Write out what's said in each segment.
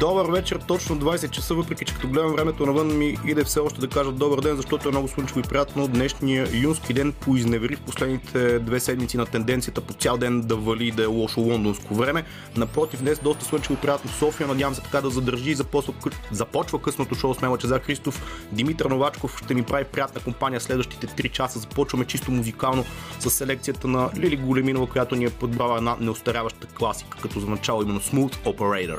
Добър вечер, точно 20 часа, въпреки че като гледам времето навън ми иде все още да кажа добър ден, защото е много слънчево и приятно. Днешния юнски ден поизневери в последните две седмици на тенденцията по цял ден да вали да е лошо лондонско време. Напротив, днес доста слънчево и приятно в София. Надявам се така да задържи и започва, късното шоу с мен Лачезар Христов. Димитър Новачков ще ми прави приятна компания следващите 3 часа. Започваме чисто музикално с селекцията на Лили Големинова, която ни е подбрала една неостаряваща класика, като за начало именно Smooth Operator.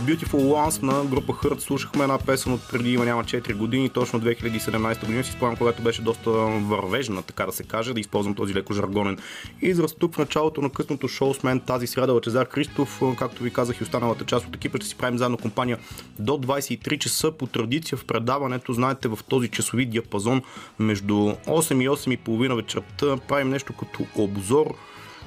Beautiful Ones на група Хърт слушахме една песен от преди има няма 4 години, точно 2017 година. Си спомням, когато беше доста вървежна, така да се каже, да използвам този леко жаргонен израз. Тук в началото на късното шоу с мен тази сряда Лачезар Кристоф, както ви казах и останалата част от екипа, ще си правим заедно компания до 23 часа по традиция в предаването. Знаете, в този часови диапазон между 8 и 8 и половина вечерта правим нещо като обзор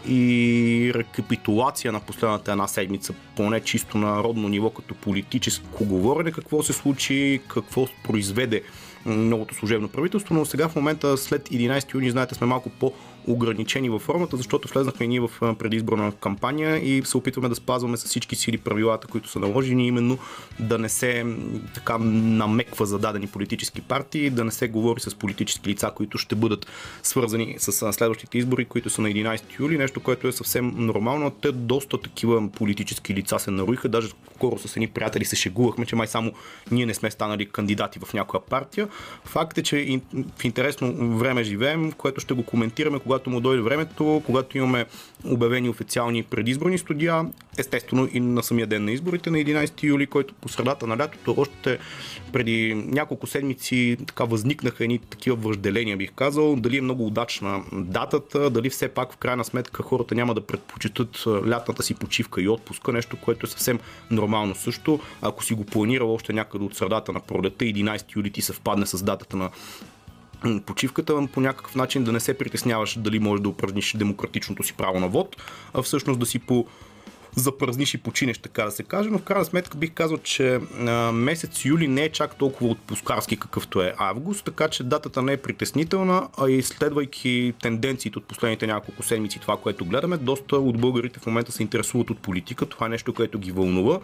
и рекапитулация на последната една седмица, поне чисто на народно ниво, като политическо говорене, какво се случи, какво произведе новото служебно правителство, но сега в момента след 11 юни, знаете, сме малко по ограничени във формата, защото влезнахме ние в предизборна кампания и се опитваме да спазваме с всички сили правилата, които са наложени, именно да не се така намеква за дадени политически партии, да не се говори с политически лица, които ще бъдат свързани с следващите избори, които са на 11 юли, нещо, което е съвсем нормално. Те доста такива политически лица се наруиха, даже скоро с едни приятели се шегувахме, че май само ние не сме станали кандидати в някоя партия. Факт е, че в интересно време живеем, което ще го коментираме, когато му дойде времето, когато имаме обявени официални предизборни студия, естествено и на самия ден на изборите на 11 юли, който по средата на лятото още преди няколко седмици така възникнаха едни такива въжделения, бих казал. Дали е много удачна датата, дали все пак в крайна сметка хората няма да предпочитат лятната си почивка и отпуска, нещо, което е съвсем нормално също. Ако си го планирал още някъде от средата на пролета, 11 юли ти съвпадне с датата на почивката по някакъв начин да не се притесняваш дали можеш да упражниш демократичното си право на вод, а всъщност да си по запразниш и починеш, така да се каже, но в крайна сметка бих казал, че а, месец юли не е чак толкова отпускарски какъвто е август, така че датата не е притеснителна, а и следвайки тенденциите от последните няколко седмици, това, което гледаме, доста от българите в момента се интересуват от политика, това е нещо, което ги вълнува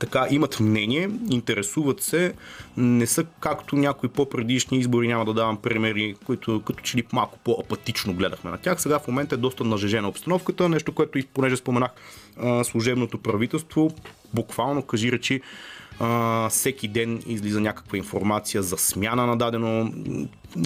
така имат мнение, интересуват се, не са както някои по-предишни избори, няма да давам примери, които като че ли малко по-апатично гледахме на тях. Сега в момента е доста нажежена обстановката, нещо, което и понеже споменах служебното правителство, буквално кажи речи, всеки ден излиза някаква информация за смяна на дадено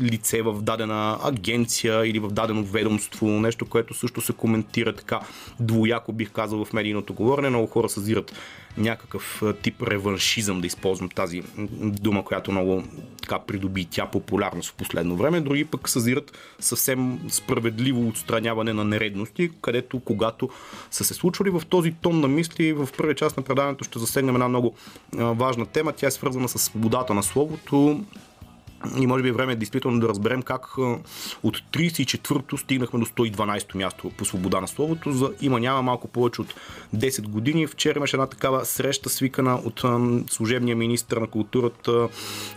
лице в дадена агенция или в дадено ведомство, нещо, което също се коментира така двояко, бих казал, в медийното говорене. Много хора съзират някакъв тип реваншизъм, да използвам тази дума, която много така придоби тя популярност в последно време. Други пък съзират съвсем справедливо отстраняване на нередности, където когато са се случвали в този тон на мисли, в първия част на предаването ще засегнем една много важна тема. Тя е свързана с свободата на словото, и може би е време действително да разберем как от 34-то стигнахме до 112-то място по свобода на словото. За има няма малко повече от 10 години. Вчера имаше една такава среща свикана от служебния министр на културата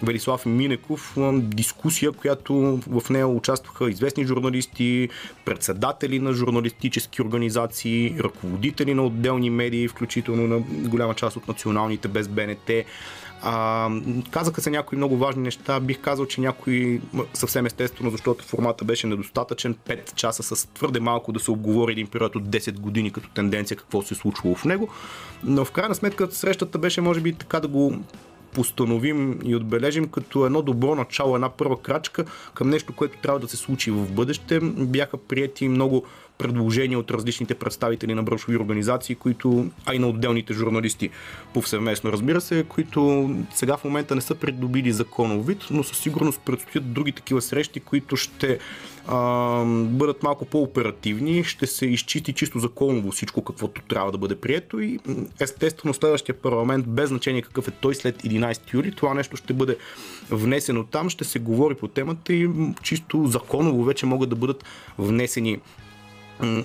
Велислав Минеков. Дискусия, която в нея участваха известни журналисти, председатели на журналистически организации, ръководители на отделни медии, включително на голяма част от националните без БНТ а, казаха се някои много важни неща. Бих казал, че някои съвсем естествено, защото формата беше недостатъчен. 5 часа с твърде малко да се обговори един период от 10 години като тенденция какво се е случвало в него. Но в крайна сметка срещата беше, може би, така да го постановим и отбележим като едно добро начало, една първа крачка към нещо, което трябва да се случи в бъдеще. Бяха прияти много предложения от различните представители на браншови организации, които, а и на отделните журналисти повсеместно, разбира се, които сега в момента не са придобили законов вид, но със сигурност предстоят други такива срещи, които ще а, бъдат малко по-оперативни, ще се изчисти чисто законово всичко, каквото трябва да бъде прието и естествено следващия парламент, без значение какъв е той след 11 юли, това нещо ще бъде внесено там, ще се говори по темата и чисто законово вече могат да бъдат внесени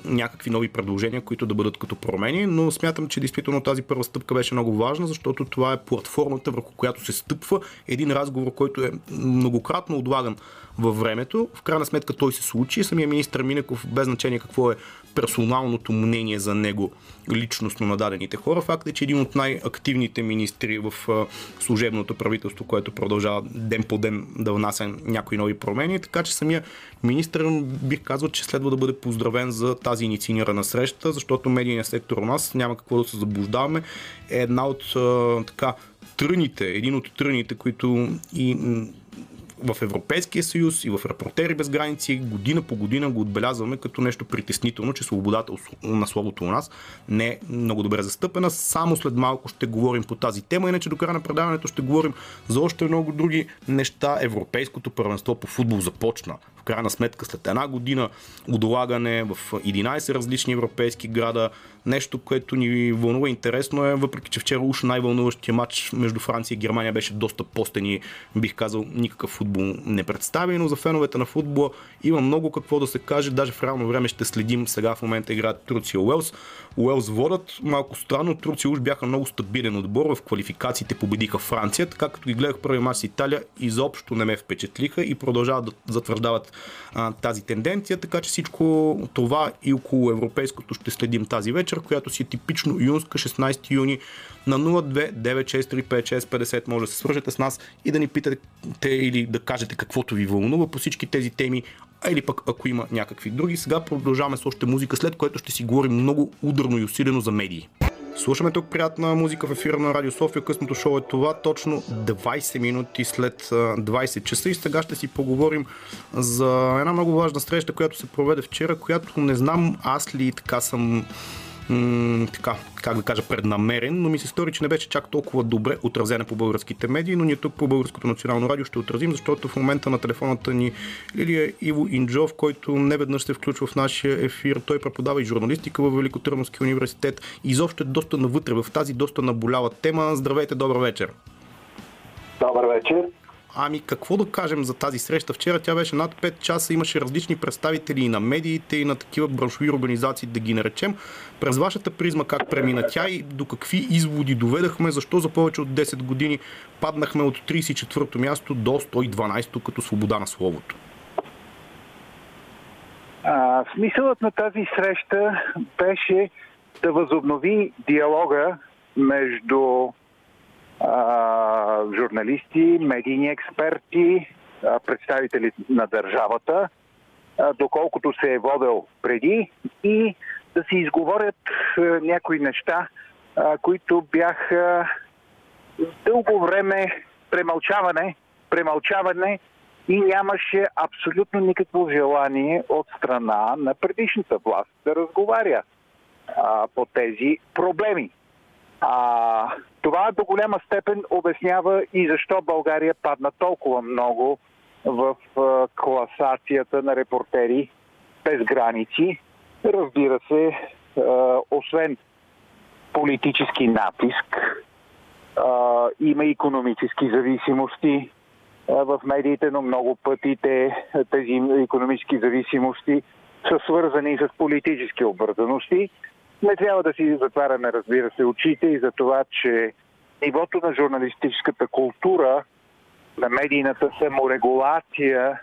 някакви нови предложения, които да бъдат като промени, но смятам, че действително тази първа стъпка беше много важна, защото това е платформата, върху която се стъпва един разговор, който е многократно отлаган във времето. В крайна сметка той се случи. Самия министр Минеков, без значение какво е персоналното мнение за него личностно на дадените хора. Факт е, че един от най-активните министри в служебното правителство, което продължава ден по ден да внася някои нови промени, така че самия министр бих казал, че следва да бъде поздравен за тази инициирана среща, защото медийният сектор у нас няма какво да се заблуждаваме. Е една от така тръните, един от тръните, които и в Европейския съюз и в Репортери без граници година по година го отбелязваме като нещо притеснително, че свободата на словото у нас не е много добре застъпена. Само след малко ще говорим по тази тема, иначе до края на предаването ще говорим за още много други неща. Европейското първенство по футбол започна в крайна сметка след една година отлагане в 11 различни европейски града, нещо, което ни вълнува интересно е, въпреки че вчера уж най-вълнуващия матч между Франция и Германия беше доста постен и бих казал никакъв футбол не представи, но за феновете на футбола има много какво да се каже, даже в реално време ще следим сега в момента играят Турция Уелс. Уелс водят. Малко странно, Турция уж бяха много стабилен отбор. В квалификациите победиха Франция. Така като ги гледах първи мач с Италия, изобщо не ме впечатлиха и продължават да затвърждават а, тази тенденция. Така че всичко това и около европейското ще следим тази вечер, която си е типично юнска, 16 юни на 02 963 50 може да се свържете с нас и да ни питате или да кажете каквото ви вълнува по всички тези теми а или пък ако има някакви други. Сега продължаваме с още музика, след което ще си говорим много ударно и усилено за медии. Слушаме тук приятна музика в ефира на Радио София. Късното шоу е това точно 20 минути след 20 часа и сега ще си поговорим за една много важна среща, която се проведе вчера, която не знам аз ли така съм така, как да кажа, преднамерен, но ми се стори, че не беше чак толкова добре отразена по българските медии, но ние тук по Българското национално радио ще отразим, защото в момента на телефоната ни Лилия Иво Инджов, който не веднъж се включва в нашия ефир. Той преподава и журналистика в Великотърновския университет. Изобщо е доста навътре в тази доста наболява тема. Здравейте, добър вечер! Добър вечер! Ами какво да кажем за тази среща? Вчера тя беше над 5 часа, имаше различни представители и на медиите, и на такива браншови организации, да ги наречем. През вашата призма как премина тя и до какви изводи доведахме, защо за повече от 10 години паднахме от 34-то място до 112-то като свобода на словото? А, смисълът на тази среща беше да възобнови диалога между журналисти, медийни експерти, представители на държавата, доколкото се е водил преди и да се изговорят някои неща, които бяха дълго време премълчаване, премълчаване и нямаше абсолютно никакво желание от страна на предишната власт да разговаря а, по тези проблеми. А, това до голяма степен обяснява и защо България падна толкова много в а, класацията на репортери без граници. Разбира се, а, освен политически натиск, а, има економически зависимости в медиите, но много пъти те, тези економически зависимости са свързани с политически обвързаности не трябва да си затваряме, разбира се, очите и за това, че нивото на журналистическата култура, на медийната саморегулация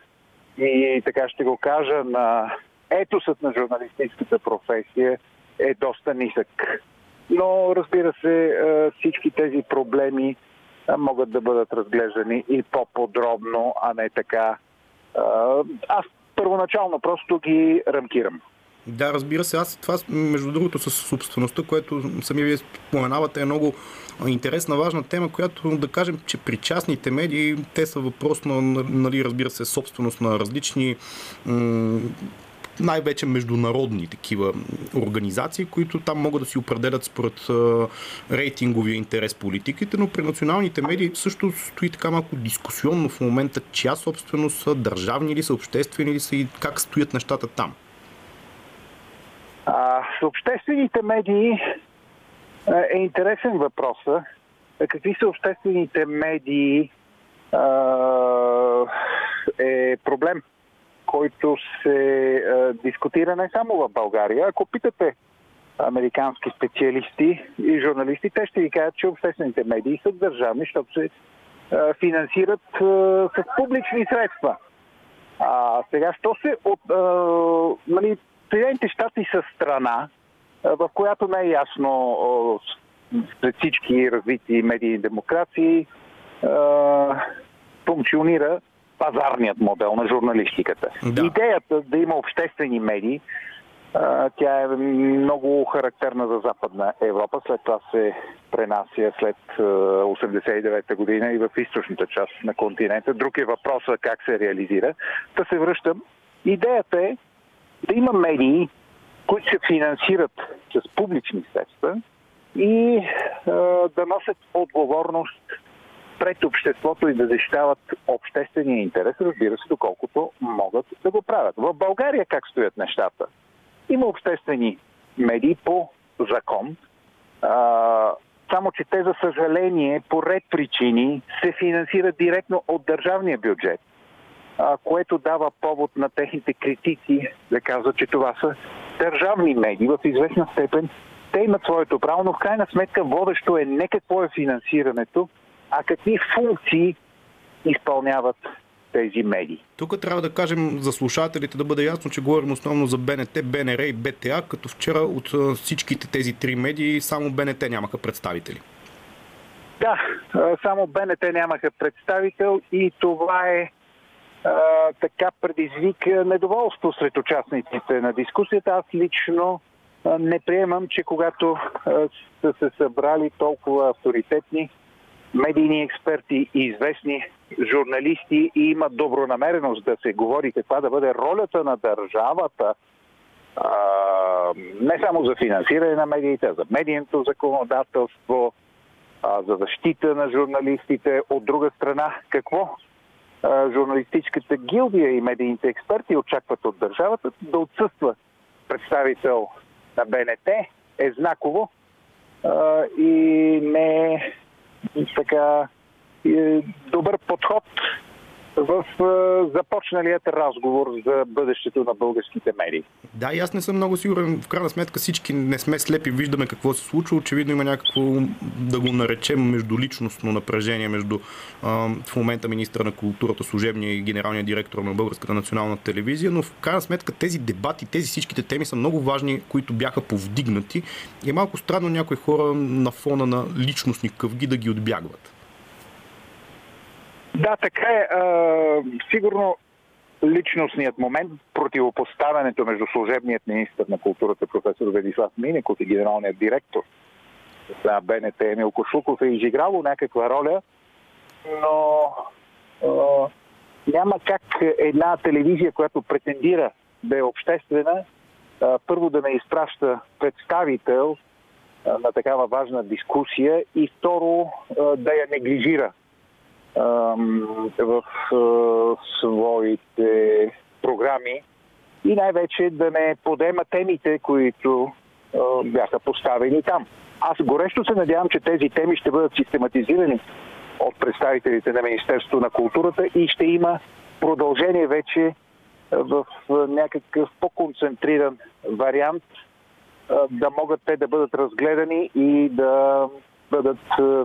и така ще го кажа, на етосът на журналистическата професия е доста нисък. Но, разбира се, всички тези проблеми могат да бъдат разглеждани и по-подробно, а не така. Аз първоначално просто ги рамкирам. Да, разбира се. Аз това, между другото, с собствеността, което самия вие споменавате, е много интересна, важна тема, която да кажем, че при частните медии те са въпрос на, нали, разбира се, собственост на различни най-вече международни такива организации, които там могат да си определят според рейтинговия интерес политиките, но при националните медии също стои така малко дискусионно в момента, чия собственост са, държавни ли са, обществени ли са и как стоят нещата там. А, с обществените медии е интересен въпрос. Какви са обществените медии е проблем, който се а, дискутира не само в България. Ако питате американски специалисти и журналисти, те ще ви кажат, че обществените медии са държавни, защото се финансират с публични средства. А сега, що се от... А, нали, Съединените щати са страна, в която не е ясно пред всички развити медии и демокрации функционира пазарният модел на журналистиката. Да. Идеята да има обществени медии, тя е много характерна за Западна Европа. След това се пренася след а, 89-та година и в източната част на континента. Друг е въпросът как се реализира. Да се връщам. Идеята е да има медии, които се финансират с публични средства и а, да носят отговорност пред обществото и да защитават обществения интерес, разбира се, доколкото могат да го правят. В България как стоят нещата? Има обществени медии по закон, а, само че те, за съжаление, по ред причини се финансират директно от държавния бюджет, което дава повод на техните критици да казват, че това са държавни медии. В известна степен те имат своето право, но в крайна сметка водещо е не какво е финансирането, а какви функции изпълняват тези медии. Тук трябва да кажем за слушателите да бъде ясно, че говорим основно за БНТ, БНР и БТА, като вчера от всичките тези три медии само БНТ нямаха представители. Да, само БНТ нямаха представител и това е а, така предизвика недоволство сред участниците на дискусията. Аз лично а, не приемам, че когато а, са се събрали толкова авторитетни медийни експерти и известни журналисти и имат добронамереност да се говори каква да бъде ролята на държавата а, не само за финансиране на медиите, а за медийното законодателство, а, за защита на журналистите. От друга страна, какво журналистическата гилдия и медийните експерти очакват от държавата да отсъства представител на БНТ е знаково а, и не е така е добър подход в започналият разговор за бъдещето на българските медии. Да, и аз не съм много сигурен. В крайна сметка всички не сме слепи, виждаме какво се случва. Очевидно има някакво, да го наречем, междуличностно напрежение между а, в момента министра на културата, служебния и генералния директор на Българската национална телевизия, но в крайна сметка тези дебати, тези всичките теми са много важни, които бяха повдигнати. И е малко странно някои хора на фона на личностни къвги да ги отбягват. Да, така е. А, сигурно личностният момент, противопоставянето между служебният министр на културата професор Велислав Минеков и генералният директор на БНТ Емил Кошлуков е изиграло някаква роля, но а, няма как една телевизия, която претендира да е обществена, а, първо да не изпраща представител а, на такава важна дискусия и второ а, да я неглижира в своите програми и най-вече да не подема темите, които бяха поставени там. Аз горещо се надявам, че тези теми ще бъдат систематизирани от представителите на Министерството на културата и ще има продължение вече в някакъв по-концентриран вариант да могат те да бъдат разгледани и да бъдат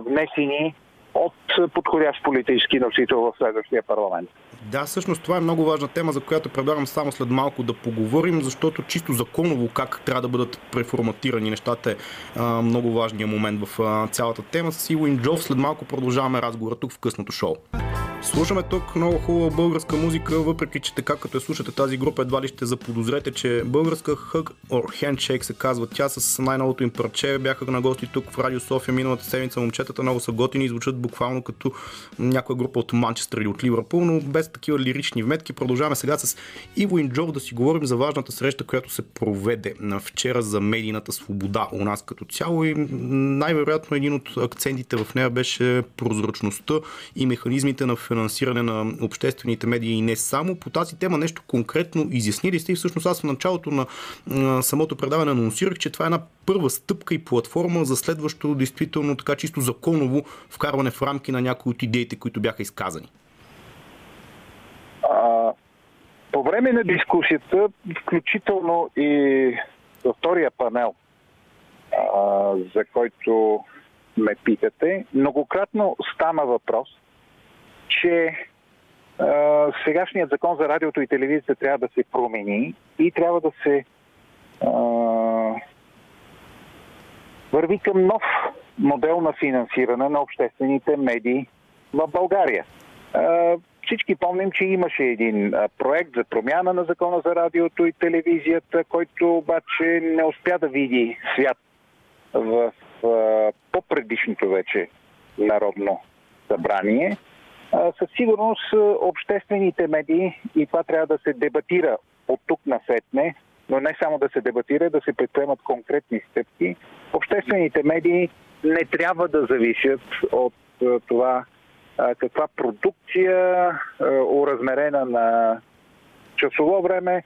внесени от подходящ политически носител в следващия парламент. Да, всъщност това е много важна тема, за която предлагам само след малко да поговорим, защото чисто законово как трябва да бъдат преформатирани нещата е а, много важният момент в а, цялата тема. С Иво Инджов след малко продължаваме разговора тук в късното шоу. Слушаме тук много хубава българска музика, въпреки че така като я слушате тази група едва ли ще заподозрете, че българска Hug or Handshake се казва. Тя с най-новото им парче бяха на гости тук в Радио София миналата седмица. Момчетата много са готини и звучат буквално като някоя група от Манчестър или от Ливърпул, но без такива лирични вметки. Продължаваме сега с Иво Инджов да си говорим за важната среща, която се проведе на вчера за медийната свобода у нас като цяло и най-вероятно един от акцентите в нея беше прозрачността и механизмите на финансиране на обществените медии и не само. По тази тема нещо конкретно изяснили сте и всъщност аз в началото на, самото предаване анонсирах, че това е една първа стъпка и платформа за следващото действително така чисто законово вкарване в рамки на някои от идеите, които бяха изказани. А, по време на дискусията, включително и втория панел, а, за който ме питате, многократно стана въпрос, че а, сегашният закон за радиото и телевизията трябва да се промени и трябва да се а, върви към нов модел на финансиране на обществените медии в България. А, всички помним, че имаше един проект за промяна на закона за радиото и телевизията, който обаче не успя да види свят в по-предишното вече народно събрание. Със сигурност обществените медии, и това трябва да се дебатира от тук на сетне, но не само да се дебатира, да се предприемат конкретни стъпки. Обществените медии не трябва да зависят от това каква продукция, уразмерена на часово време,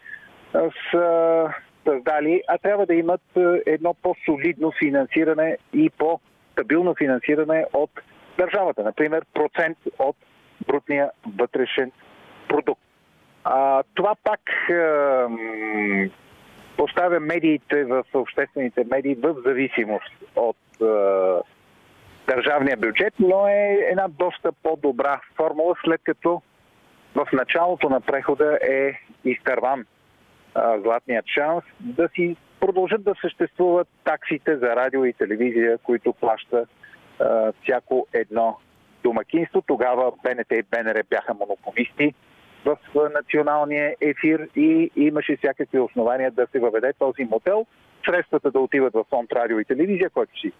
са създали, а трябва да имат едно по-солидно финансиране и по-стабилно финансиране от държавата. Например, процент от брутния вътрешен продукт. А, това пак а, поставя медиите в обществените медии в зависимост от а, държавния бюджет, но е една доста по-добра формула, след като в началото на прехода е изтърван златният шанс да си продължат да съществуват таксите за радио и телевизия, които плаща а, всяко едно домакинство. Тогава БНТ и БНР бяха монополисти в националния ефир и имаше всякакви основания да се въведе този модел, средствата да отиват в фонд радио и телевизия, който си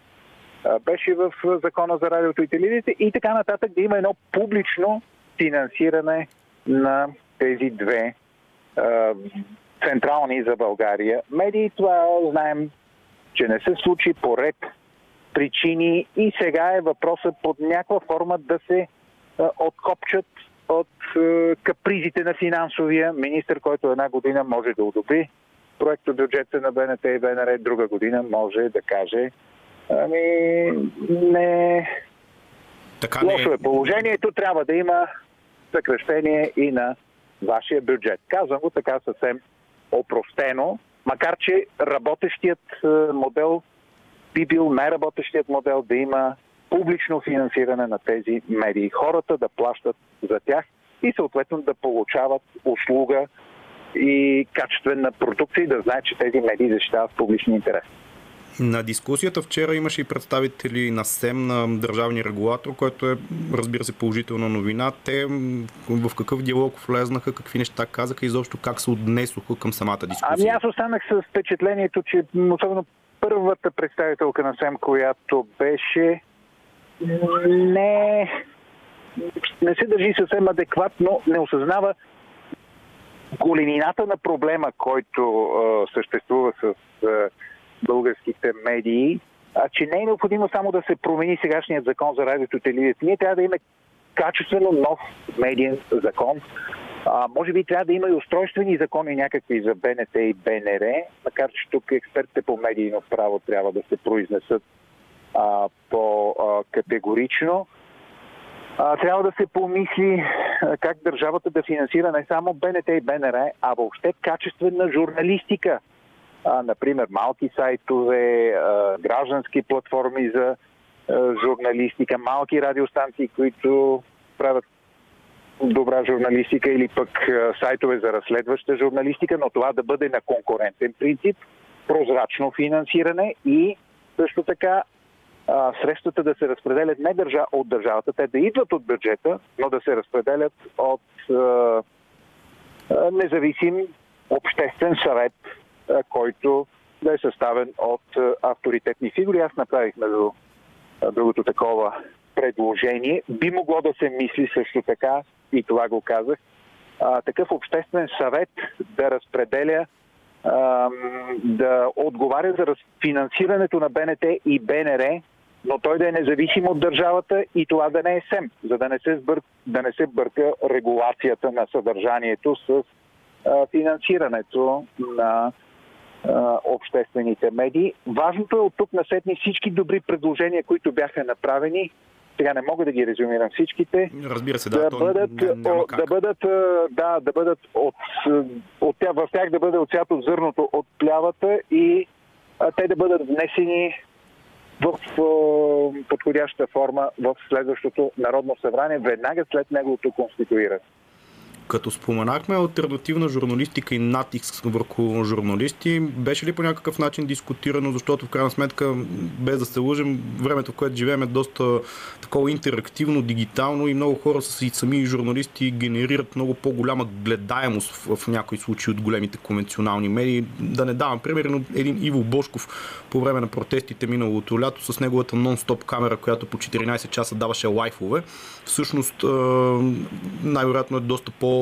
беше в закона за радиото и телевизията и така нататък да има едно публично финансиране на тези две централни за България медии. Това знаем, че не се случи по ред причини и сега е въпросът под някаква форма да се откопчат от капризите на финансовия министр, който една година може да одобри проекто бюджета на БНТ и БНР, друга година може да каже Ами, не. Така Лошо е положението, трябва да има съкрещение и на вашия бюджет. Казвам го така съвсем опростено, макар че работещият е, модел би бил най-работещият модел да има публично финансиране на тези медии. Хората да плащат за тях и съответно да получават услуга и качествена продукция и да знаят, че тези медии защитават публични интерес. На дискусията вчера имаше и представители на СЕМ, на държавния регулатор, което е, разбира се, положителна новина. Те в какъв диалог влезнаха, какви неща казаха и изобщо как се отнесоха към самата дискусия? Ами аз останах с впечатлението, че особено първата представителка на СЕМ, която беше не, не се държи съвсем адекватно, не осъзнава големината на проблема, който е, съществува с е, българските медии, а, че не е необходимо само да се промени сегашният закон за радиото и телевизията. Ние трябва да имаме качествено нов медиен закон. А, може би трябва да има и устройствени закони някакви за БНТ и БНР, макар че тук експертите по медийно право трябва да се произнесат а, по-категорично. А, трябва да се помисли как държавата да финансира не само БНТ и БНР, а въобще качествена журналистика а, например, малки сайтове, а, граждански платформи за а, журналистика, малки радиостанции, които правят добра журналистика или пък а, сайтове за разследваща журналистика, но това да бъде на конкурентен принцип, прозрачно финансиране и също така а, средствата да се разпределят не държа, от държавата, те да идват от бюджета, но да се разпределят от а, а, независим обществен съвет който да е съставен от авторитетни фигури. Аз направих между другото такова предложение. Би могло да се мисли също така, и това го казах, такъв обществен съвет да разпределя да отговаря за финансирането на БНТ и БНР, но той да е независим от държавата и това да не е СЕМ, за да не се, сбър... да не се бърка регулацията на съдържанието с финансирането на обществените медии. Важното е от тук на сетни всички добри предложения, които бяха направени, сега не мога да ги резюмирам всичките, Разбира се, да, да то бъдат, как. да бъдат, да, да бъдат от, от тях, в тях да бъде отсято зърното от плявата и а, те да бъдат внесени в подходяща форма в следващото Народно събрание, веднага след неговото конституиране. Като споменахме альтернативна журналистика и натиск върху журналисти, беше ли по някакъв начин дискутирано, защото в крайна сметка, без да се лъжим, времето, в което живеем е доста такова интерактивно, дигитално и много хора са и сами журналисти генерират много по-голяма гледаемост в, в някои случаи от големите конвенционални медии. Да не давам пример, но един Иво Бошков по време на протестите миналото лято с неговата нон-стоп камера, която по 14 часа даваше лайфове, всъщност най-вероятно е доста по,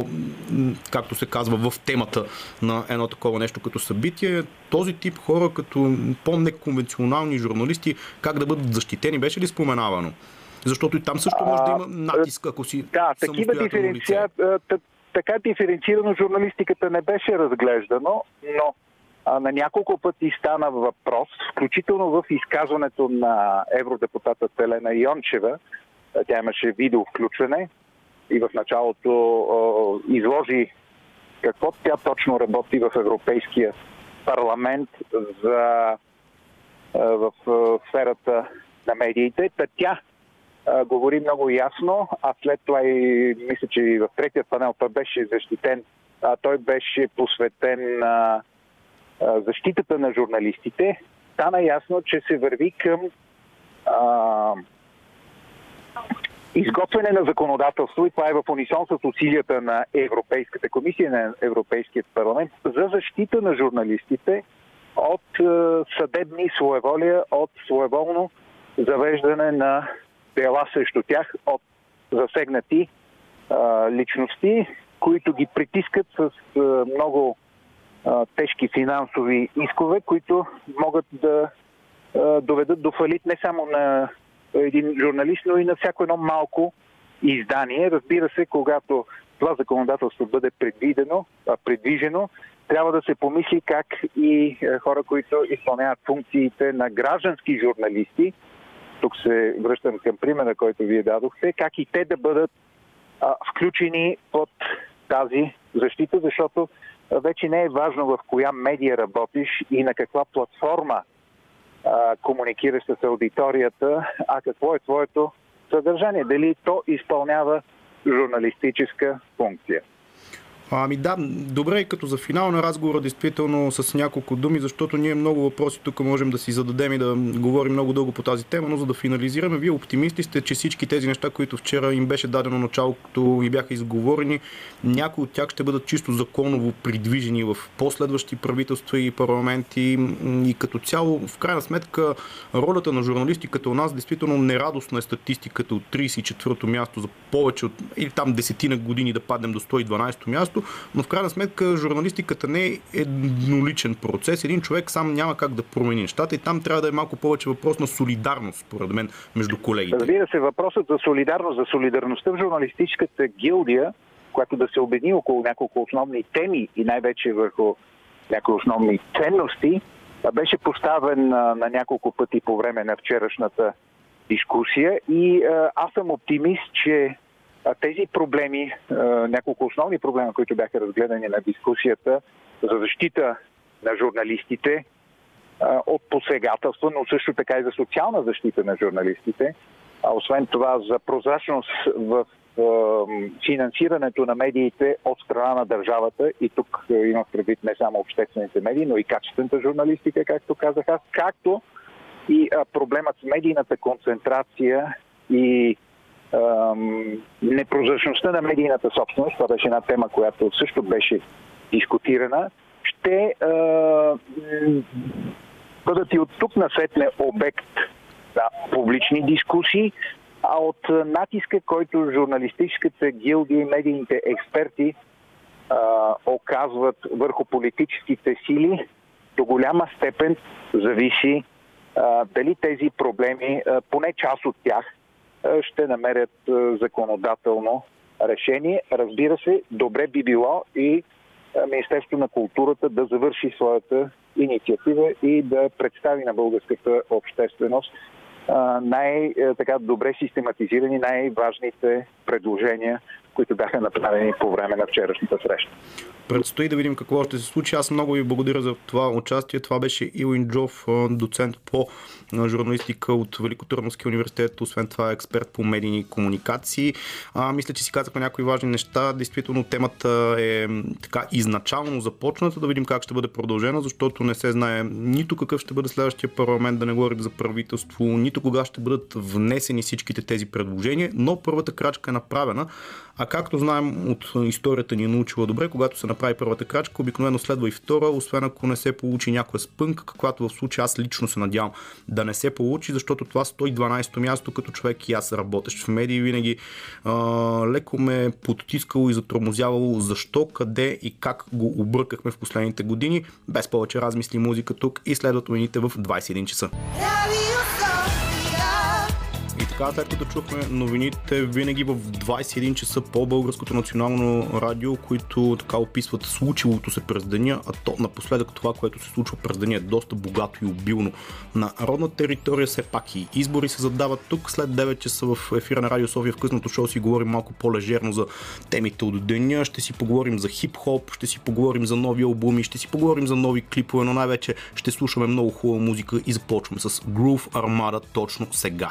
както се казва, в темата на едно такова нещо като събитие. Този тип хора, като по-неконвенционални журналисти, как да бъдат защитени, беше ли споменавано? Защото и там също може да има натиск, ако си Да, такива диференция, така диференцирано журналистиката не беше разглеждано, но на няколко пъти стана въпрос, включително в изказването на евродепутата Телена Йончева, тя имаше видео включване и в началото изложи какво тя точно работи в Европейския парламент за а, в сферата на медиите. Та тя говори много ясно, а след това и мисля, че и в третия панел той беше защитен. А, той беше посветен на защитата на журналистите. Стана ясно, че се върви към а, изготвяне на законодателство и това е в унисон с усилията на Европейската комисия, на Европейският парламент за защита на журналистите от е, съдебни своеволия, от своеволно завеждане на дела срещу тях от засегнати е, личности, които ги притискат с е, много е, тежки финансови искове, които могат да доведат до фалит не само на един журналист, но и на всяко едно малко издание. Разбира се, когато това законодателство бъде предвидено, а, предвижено, трябва да се помисли как и е, хора, които изпълняват функциите на граждански журналисти, тук се връщам към примера, който вие дадохте, как и те да бъдат а, включени под тази защита, защото вече не е важно в коя медия работиш и на каква платформа а, комуникираш с аудиторията, а какво е твоето съдържание. Дали то изпълнява журналистическа функция. Ами да, добре, като за финал на разговора, действително с няколко думи, защото ние много въпроси тук можем да си зададем и да говорим много дълго по тази тема, но за да финализираме, вие оптимисти сте, че всички тези неща, които вчера им беше дадено началото и бяха изговорени, някои от тях ще бъдат чисто законово придвижени в последващи правителства и парламенти. И като цяло, в крайна сметка, ролята на журналистиката у нас действително нерадостна е статистиката от 34-то място за повече от или там десетина години да паднем до 112-то място, но в крайна сметка журналистиката не е едноличен процес. Един човек сам няма как да промени нещата и там трябва да е малко повече въпрос на солидарност, според мен, между колегите. Разбира се, въпросът за солидарност, за солидарността в журналистическата гилдия, която да се обедини около няколко основни теми и най-вече върху някои основни ценности, беше поставен на, на няколко пъти по време на вчерашната дискусия и а, аз съм оптимист, че а, тези проблеми, няколко основни проблема, които бяха разгледани на дискусията за защита на журналистите от посегателства, но също така и за социална защита на журналистите, а освен това за прозрачност в финансирането на медиите от страна на държавата. И тук а, имах предвид не само обществените медии, но и качествената журналистика, както казах аз, както и проблемът с медийната концентрация и непрозрачността на медийната собственост, това беше една тема, която също беше дискутирана, ще а, бъдат и от тук насетне обект на публични дискусии, а от натиска, който журналистическата гилдия и медийните експерти а, оказват върху политическите сили, до голяма степен зависи а, дали тези проблеми, а, поне част от тях, ще намерят а, законодателно решение. Разбира се, добре би било и а, Министерството на културата да завърши своята инициатива и да представи на българската общественост най-добре систематизирани най-важните предложения, които бяха направени по време на вчерашната среща. Предстои да видим какво ще се случи. Аз много ви благодаря за това участие. Това беше Илин Джов, доцент по журналистика от Великотърновския университет, освен това е експерт по медийни комуникации. А, мисля, че си казахме някои важни неща. Действително темата е така изначално започната, да видим как ще бъде продължена, защото не се знае нито какъв ще бъде следващия парламент, да не говорим за правителство, нито кога ще бъдат внесени всичките тези предложения, но първата крачка е направена. А както знаем от историята ни е научила добре, когато се направи първата крачка, обикновено следва и втора, освен ако не се получи някоя спънка, каквато в случая аз лично се надявам да не се получи, защото това 112-то място като човек и аз работещ в медии винаги а, леко ме подтискало и затормозявало защо, къде и как го объркахме в последните години. Без повече размисли музика тук и следват в 21 часа. И така, след като чухме новините винаги в 21 часа по Българското национално радио, които така описват случилото се през деня, а то напоследък това, което се случва през деня е доста богато и обилно. На родна територия все пак и избори се задават тук. След 9 часа в ефира на Радио София в късното шоу си говорим малко по-лежерно за темите от деня. Ще си поговорим за хип-хоп, ще си поговорим за нови албуми, ще си поговорим за нови клипове, но най-вече ще слушаме много хубава музика и започваме с Groove Armada точно сега.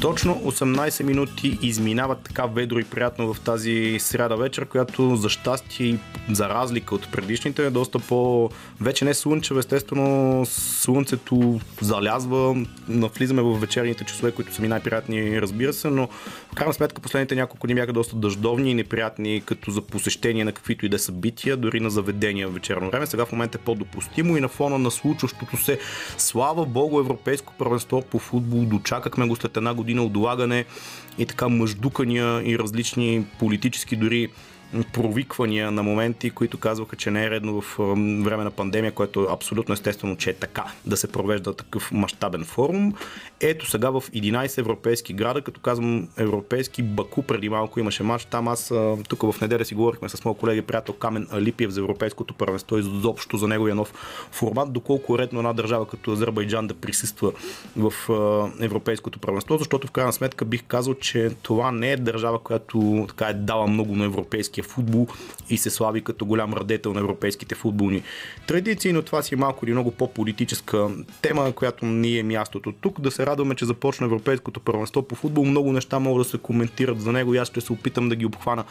Точно 18 минути изминават така ведро и приятно в тази сряда вечер, която за щастие и за разлика от предишните е доста по... Вече не слънчево, естествено слънцето залязва, навлизаме в вечерните часове, които са ми най-приятни, разбира се, но в крайна сметка последните няколко дни бяха доста дъждовни и неприятни, като за посещение на каквито и да събития, дори на заведения в вечерно време. Сега в момента е по-допустимо и на фона на случващото се, слава богу, европейско първенство по футбол, дочакахме го след една година отлагане и така мъждукания и различни политически дори провиквания на моменти, които казваха, че не е редно в време на пандемия, което е абсолютно естествено, че е така да се провежда такъв мащабен форум. Ето сега в 11 европейски града, като казвам европейски, Баку преди малко имаше матч. Там аз тук в неделя си говорихме с моят колеги приятел Камен Алипиев за европейското първенство и изобщо за неговия нов формат, доколко е редно една държава като Азербайджан да присъства в европейското първенство, защото в крайна сметка бих казал, че това не е държава, която така е дала много на европейския футбол и се слави като голям радетел на европейските футболни традиции, но това си е малко или много по-политическа тема, която ни е мястото тук. Да се радваме, че започна Европейското първенство по футбол. Много неща могат да се коментират за него и аз ще се опитам да ги обхвана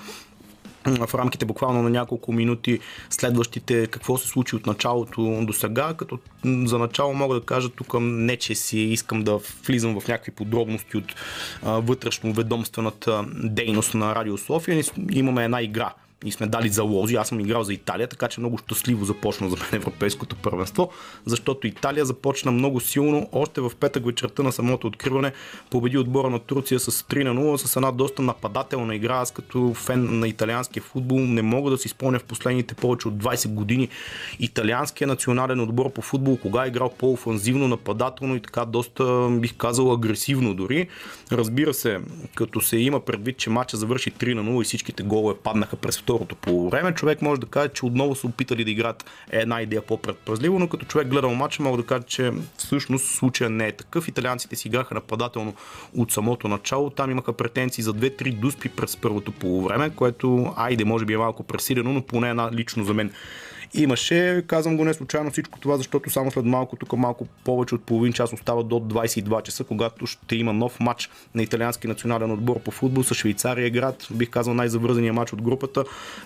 в рамките буквално на няколко минути следващите какво се случи от началото до сега, като за начало мога да кажа тук не, че си искам да влизам в някакви подробности от вътрешно ведомствената дейност на Радио София. Имаме една игра, и сме дали залози. Аз съм играл за Италия, така че много щастливо започна за мен Европейското първенство, защото Италия започна много силно. Още в петък вечерта на самото откриване победи отбора на Турция с 3 на 0, с една доста нападателна игра. Аз като фен на италианския футбол не мога да си спомня в последните повече от 20 години италианския национален отбор по футбол, кога е играл по-офанзивно, нападателно и така доста, бих казал, агресивно дори. Разбира се, като се има предвид, че матча завърши 3 на 0 и всичките голове паднаха през второто по време. Човек може да каже, че отново са опитали да играят една идея по-предпазливо, но като човек гледал матча, мога да кажа, че всъщност случая не е такъв. Италианците си играха нападателно от самото начало. Там имаха претенции за 2-3 дуспи през първото полувреме, което, айде, може би е малко пресилено, но поне една лично за мен имаше. Казвам го не случайно всичко това, защото само след малко, тук малко повече от половин час остава до 22 часа, когато ще има нов матч на италиански национален отбор по футбол с Швейцария град. Бих казал най-завързания матч от групата.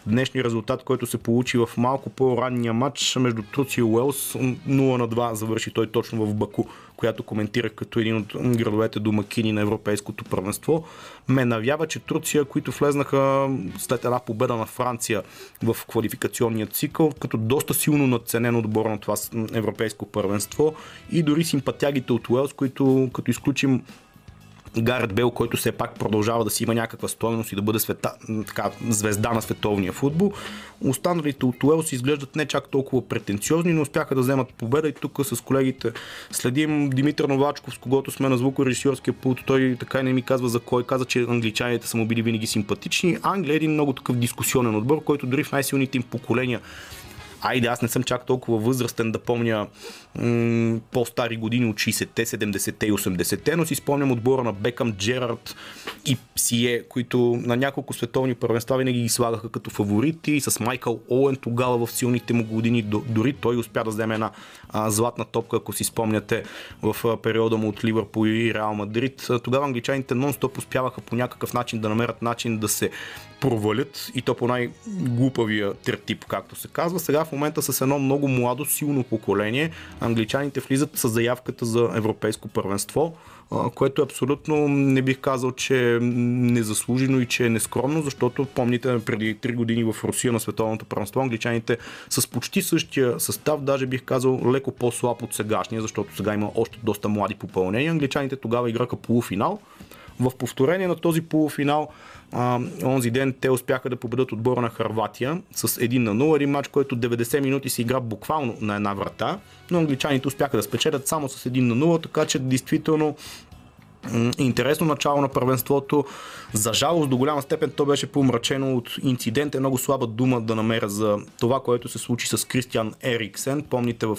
Днешният резултат, който се получи в малко по-ранния матч между Труци и Уелс 0 на 2 завърши той точно в Баку която коментирах като един от градовете домакини на Европейското първенство, ме навява, че Турция, които влезнаха след една победа на Франция в квалификационния цикъл, като доста силно надценен отбор на това Европейско първенство. И дори симпатягите от Уелс, които като изключим Гарет Бел, който все пак продължава да си има някаква стоеност и да бъде света, така, звезда на световния футбол. Останалите от Уелс изглеждат не чак толкова претенциозни, но успяха да вземат победа и тук с колегите следим Димитър Новачков, с когото сме на звукорежисьорския пулт. Той така и не ми казва за кой. Каза, че англичаните са му били винаги симпатични. Англия е един много такъв дискусионен отбор, който дори в най-силните им поколения айде, аз не съм чак толкова възрастен да помня м- по-стари години от 60-те, 70-те и 80-те, но си спомням отбора на Бекъм, Джерард и Псие, които на няколко световни първенства винаги ги слагаха като фаворити. С Майкъл Оуен тогава в силните му години, дори той успя да вземе една а, златна топка, ако си спомняте в периода му от Ливърпул и Реал Мадрид. Тогава англичаните нон-стоп успяваха по някакъв начин да намерят начин да се провалят и то по най-глупавия тертип, както се казва. Сега в момента с едно много младо, силно поколение англичаните влизат с заявката за европейско първенство което е абсолютно не бих казал, че е незаслужено и че е нескромно, защото помните преди 3 години в Русия на световното първенство англичаните с почти същия състав, даже бих казал леко по-слаб от сегашния, защото сега има още доста млади попълнения. Англичаните тогава играха полуфинал. В повторение на този полуфинал а, онзи ден те успяха да победат отбора на Харватия с 1 на 0. Един матч, който 90 минути се игра буквално на една врата, но англичаните успяха да спечелят само с 1 на 0, така че действително интересно начало на първенството. За жалост, до голяма степен то беше помрачено от инцидент. Е много слаба дума да намеря за това, което се случи с Кристиан Ериксен. Помните в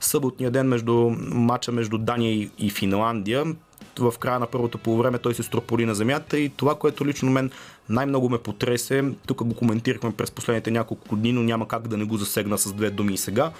съботния ден между матча между Дания и Финландия в края на първото полувреме той се строполи на земята и това, което лично мен най-много ме потресе, тук го коментирахме през последните няколко дни, но няма как да не го засегна с две думи и сега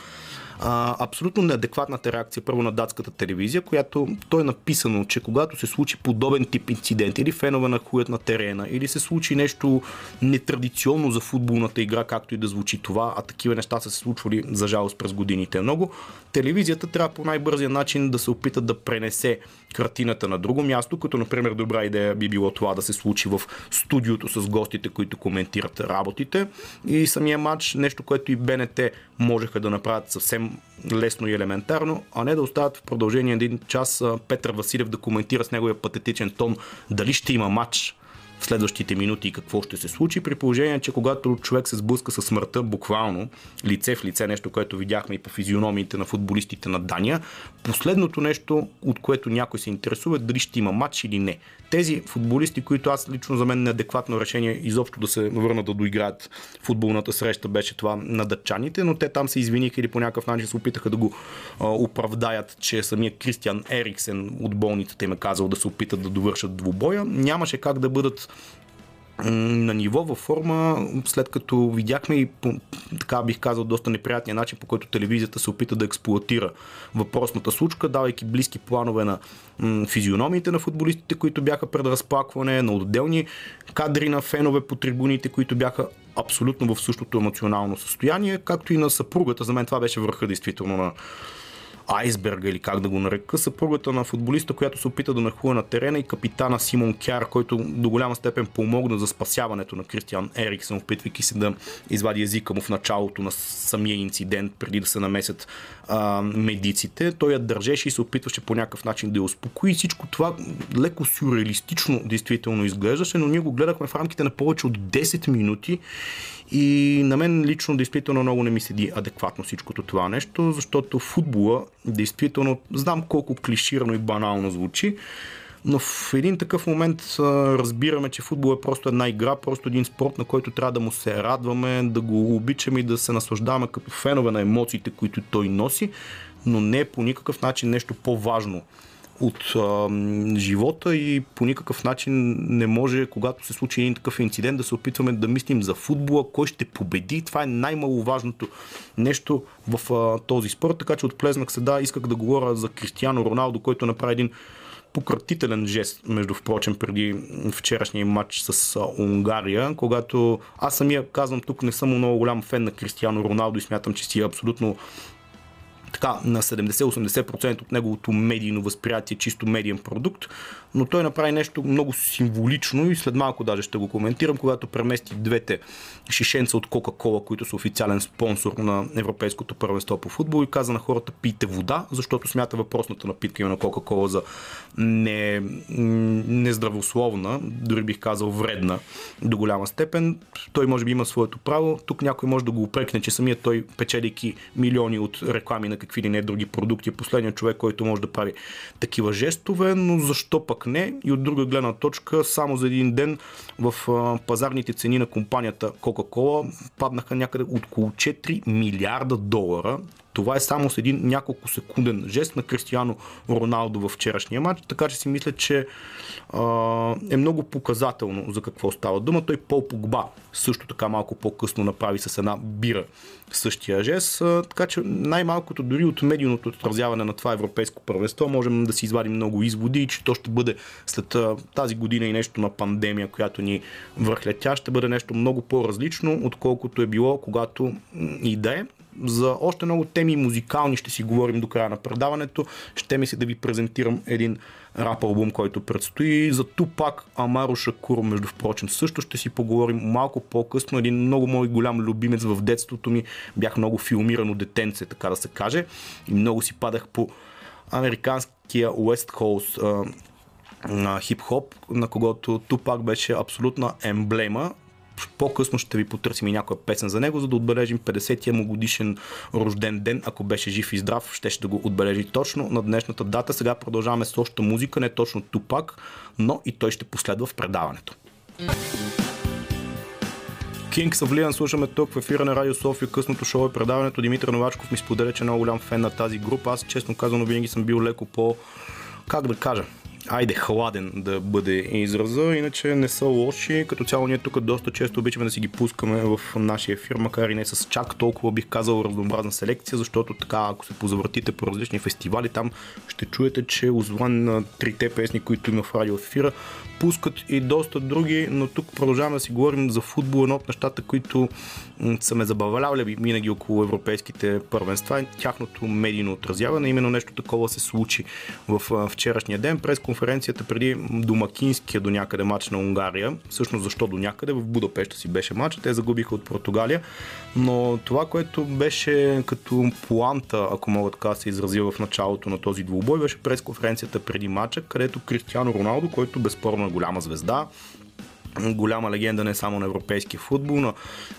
а, абсолютно неадекватната реакция първо на датската телевизия, която то е написано, че когато се случи подобен тип инцидент или фенове на хуят на терена, или се случи нещо нетрадиционно за футболната игра, както и да звучи това, а такива неща са се случвали за жалост през годините много, телевизията трябва по най-бързия начин да се опита да пренесе картината на друго място, като например добра идея би било това да се случи в студиото с гостите, които коментират работите. И самия матч, нещо, което и БНТ можеха да направят съвсем лесно и елементарно, а не да остават в продължение един час Петър Василев да коментира с неговия патетичен тон дали ще има матч в следващите минути и какво ще се случи, при положение, че когато човек се сблъска с смъртта, буквално, лице в лице, нещо, което видяхме и по физиономиите на футболистите на Дания, последното нещо, от което някой се интересува, е дали ще има матч или не. Тези футболисти, които аз лично за мен неадекватно решение изобщо да се върнат да доиграят футболната среща, беше това на дъчаните, но те там се извиниха или по някакъв начин се опитаха да го а, оправдаят, че самия Кристиан Ериксен от болницата им е казал да се опитат да довършат двубоя. Нямаше как да бъдат на ниво, във форма, след като видяхме и по, така бих казал доста неприятния начин, по който телевизията се опита да експлуатира въпросната случка, давайки близки планове на м- физиономиите на футболистите, които бяха пред разплакване, на отделни кадри на фенове по трибуните, които бяха абсолютно в същото емоционално състояние, както и на съпругата. За мен това беше върха действително на, айсберга или как да го нарека, съпругата на футболиста, която се опита да нахуя на терена и капитана Симон Кяр, който до голяма степен помогна за спасяването на Кристиан Ериксен, опитвайки се да извади езика му в началото на самия инцидент, преди да се намесят а, медиците. Той я държеше и се опитваше по някакъв начин да я успокои. Всичко това леко сюрреалистично действително изглеждаше, но ние го гледахме в рамките на повече от 10 минути и на мен лично действително много не ми седи адекватно всичкото това нещо, защото футбола действително, знам колко клиширано и банално звучи, но в един такъв момент разбираме, че футбол е просто една игра, просто един спорт, на който трябва да му се радваме, да го обичаме и да се наслаждаваме като фенове на емоциите, които той носи, но не е по никакъв начин нещо по-важно от а, живота и по никакъв начин не може, когато се случи един такъв инцидент, да се опитваме да мислим за футбола, кой ще победи. Това е най-маловажното нещо в а, този спорт, така че отплезнах се, да, исках да говоря за Кристиано Роналдо, който направи един пократителен жест, между впрочем, преди вчерашния матч с а, Унгария, когато аз самия казвам тук не съм много голям фен на Кристиано Роналдо и смятам, че си е абсолютно така на 70-80% от неговото медийно възприятие, чисто медиен продукт, но той направи нещо много символично и след малко даже ще го коментирам, когато премести двете шишенца от Кока-Кола, които са официален спонсор на Европейското първенство по футбол и каза на хората пийте вода, защото смята въпросната напитка на Кока-Кола за не, нездравословна, дори бих казал вредна до голяма степен. Той може би има своето право. Тук някой може да го упрекне, че самият той, печелики милиони от реклами на какви ли не други продукти, последният човек, който може да прави такива жестове, но защо пък не? И от друга гледна точка, само за един ден в пазарните цени на компанията Coca-Cola паднаха някъде около 4 милиарда долара. Това е само с един няколко секунден жест на Кристиано Роналдо във вчерашния матч, така че си мисля, че а, е много показателно за какво става дума. Той Пол Погба също така малко по-късно направи с една бира същия жест, а, така че най-малкото дори от медийното отразяване на това европейско първенство можем да си извадим много изводи, че то ще бъде след а, тази година и нещо на пандемия, която ни върхлетя, ще бъде нещо много по-различно, отколкото е било когато и да е. За още много теми музикални ще си говорим до края на предаването. Ще ми се да ви презентирам един рап албум, който предстои. За Тупак Амаро Шакур, между впрочем, също ще си поговорим малко по-късно. Един много мой голям любимец в детството ми. Бях много филмирано детенце, така да се каже. И много си падах по американския West Coast хип-хоп, на когото Тупак беше абсолютна емблема по-късно ще ви потърсим и някоя песен за него, за да отбележим 50-я му годишен рожден ден. Ако беше жив и здрав, ще ще го отбележи точно на днешната дата. Сега продължаваме с още музика, не точно Тупак, но и той ще последва в предаването. Of Leon слушаме тук в ефира на Радио София, късното шоу е предаването. Димитър Новачков ми споделя, че е много голям фен на тази група. Аз честно казано винаги съм бил леко по, как да кажа, айде хладен да бъде израза, иначе не са лоши. Като цяло ние тук доста често обичаме да си ги пускаме в нашия ефир, макар и не с чак толкова бих казал разнообразна селекция, защото така, ако се позавъртите по различни фестивали, там ще чуете, че освен на трите песни, които има в радио ефира, пускат и доста други, но тук продължаваме да си говорим за футбол, едно от нещата, които са ме забавлявали винаги около европейските първенства, тяхното медийно отразяване. Именно нещо такова се случи в вчерашния ден през конференцията преди домакинския до някъде матч на Унгария. Всъщност защо до някъде? В Будапешта си беше матч, те загубиха от Португалия. Но това, което беше като планта, ако мога така се изразя в началото на този двубой, беше през конференцията преди матча, където Кристиано Роналдо, който безспорно е голяма звезда, голяма легенда не само на европейския футбол, на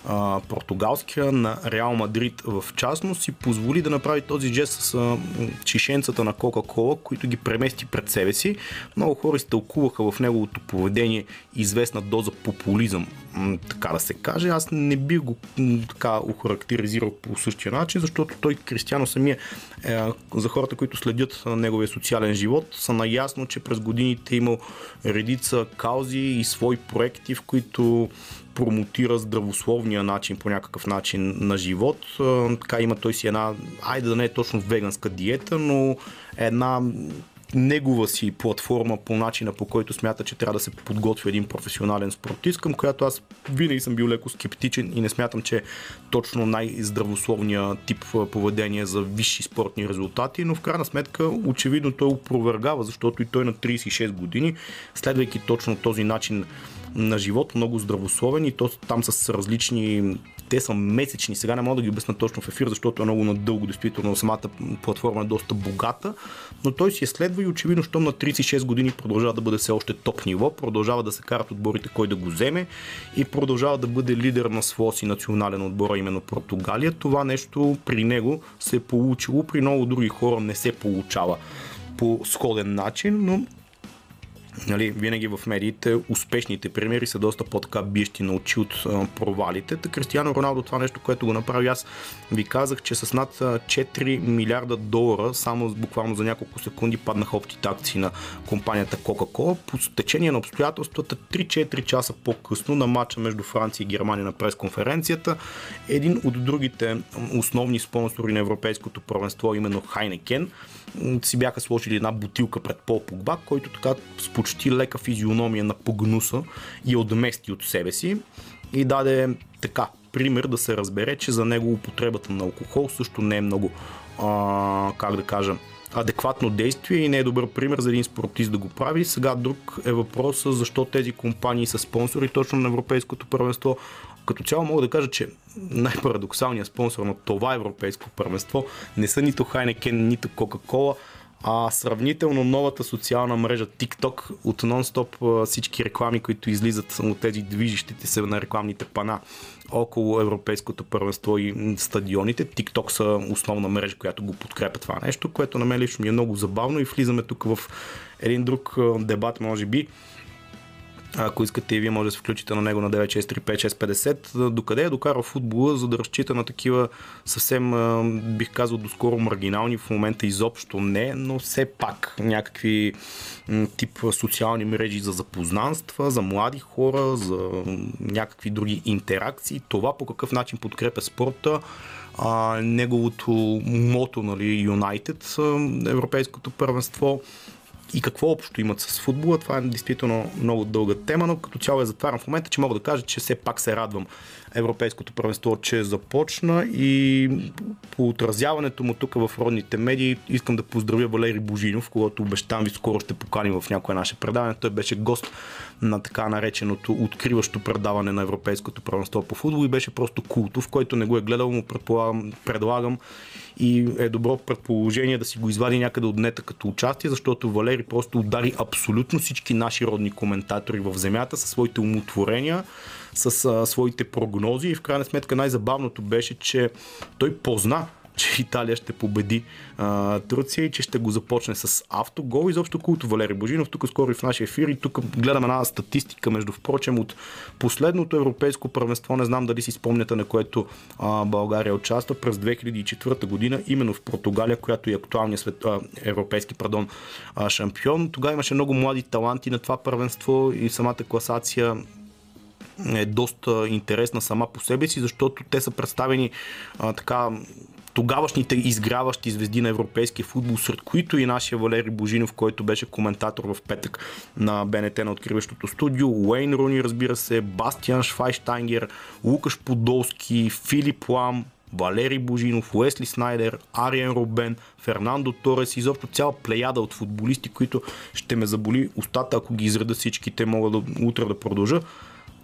а, португалския, на Реал Мадрид в частност, си позволи да направи този жест с а, чишенцата на Кока-Кола, които ги премести пред себе си. Много хора изтълкуваха в неговото поведение известна доза популизъм, така да се каже. Аз не бих го така охарактеризирал по същия начин, защото той, Кристиано самия, е, за хората, които следят неговия социален живот, са наясно, че през годините е имал редица каузи и свои проекти, в които промотира здравословния начин по някакъв начин на живот. Така има той си една, айде да не е точно веганска диета, но една негова си платформа по начина по който смята, че трябва да се подготви един професионален спортист, към която аз винаги съм бил леко скептичен и не смятам, че е точно най-здравословния тип поведение за висши спортни резултати, но в крайна сметка очевидно той опровергава, защото и той на 36 години, следвайки точно този начин на живот, много здравословен и то там с различни те са месечни. Сега не мога да ги обясна точно в ефир, защото е много надълго, действително самата платформа е доста богата, но той си е следва и очевидно, щом на 36 години продължава да бъде все още топ ниво, продължава да се карат отборите кой да го вземе и продължава да бъде лидер на своя си национален отбор, именно Португалия. Това нещо при него се е получило, при много други хора не се получава по сходен начин, но нали, винаги в медиите успешните примери са доста по-така биещи на очи от провалите. Та Кристиано Роналдо това нещо, което го направи аз ви казах, че с над 4 милиарда долара само буквално за няколко секунди паднаха общите акции на компанията Coca-Cola. По течение на обстоятелствата 3-4 часа по-късно на матча между Франция и Германия на пресконференцията един от другите основни спонсори на европейското първенство, именно Хайнекен, си бяха сложили една бутилка пред Пол Погба, който така с почти лека физиономия на погнуса и отмести от себе си и даде така пример да се разбере, че за него употребата на алкохол също не е много а, как да кажа, адекватно действие и не е добър пример за един спортист да го прави. Сега друг е въпросът защо тези компании са спонсори точно на Европейското първенство. Като цяло мога да кажа, че най-парадоксалният спонсор на това европейско първенство не са нито Хайнекен, нито Кока-Кола, а сравнително новата социална мрежа TikTok от нон-стоп всички реклами, които излизат от тези движещите се на рекламните пана около Европейското първенство и стадионите. TikTok са основна мрежа, която го подкрепя това нещо, което на мен лично ми е много забавно и влизаме тук в един друг дебат, може би, ако искате и вие може да се включите на него на 9635650. Докъде е докарал футбола, за да разчита на такива съвсем, бих казал, доскоро маргинални, в момента изобщо не, но все пак някакви тип социални мрежи за запознанства, за млади хора, за някакви други интеракции. Това по какъв начин подкрепя спорта, а, неговото мото, нали, United, Европейското първенство, и какво общо имат с футбола. Това е действително много дълга тема, но като цяло е затварям в момента, че мога да кажа, че все пак се радвам Европейското първенство, че започна и по отразяването му тук в родните медии искам да поздравя Валери Божинов, когато обещавам ви скоро ще поканим в някое наше предаване. Той беше гост на така нареченото откриващо предаване на Европейското първенство по футбол и беше просто култов, който не го е гледал, му предлагам и е добро предположение да си го извади някъде от нета като участие, защото Валери просто удари абсолютно всички наши родни коментатори в земята със своите умотворения, с а, своите прогнози и в крайна сметка най-забавното беше, че той позна че Италия ще победи а, Турция и че ще го започне с автогол. Изобщо култо Валери Божинов, тук скоро и в нашия ефир и тук гледам една статистика, между впрочем, от последното европейско първенство, не знам дали си спомняте, на което а, България участва през 2004 година, именно в Португалия, която е актуалният свет, а, европейски пардон, а, шампион. Тогава имаше много млади таланти на това първенство и самата класация е доста интересна сама по себе си, защото те са представени а, така тогавашните изграващи звезди на европейския футбол, сред които и нашия Валери Божинов, който беше коментатор в петък на БНТ на откриващото студио, Уейн Руни, разбира се, Бастиан Швайштайнгер, Лукаш Подолски, Филип Лам, Валери Божинов, Уесли Снайдер, Ариен Робен, Фернандо Торес, изобщо цяла плеяда от футболисти, които ще ме заболи устата, ако ги изреда всички, те могат да, утре да продължа.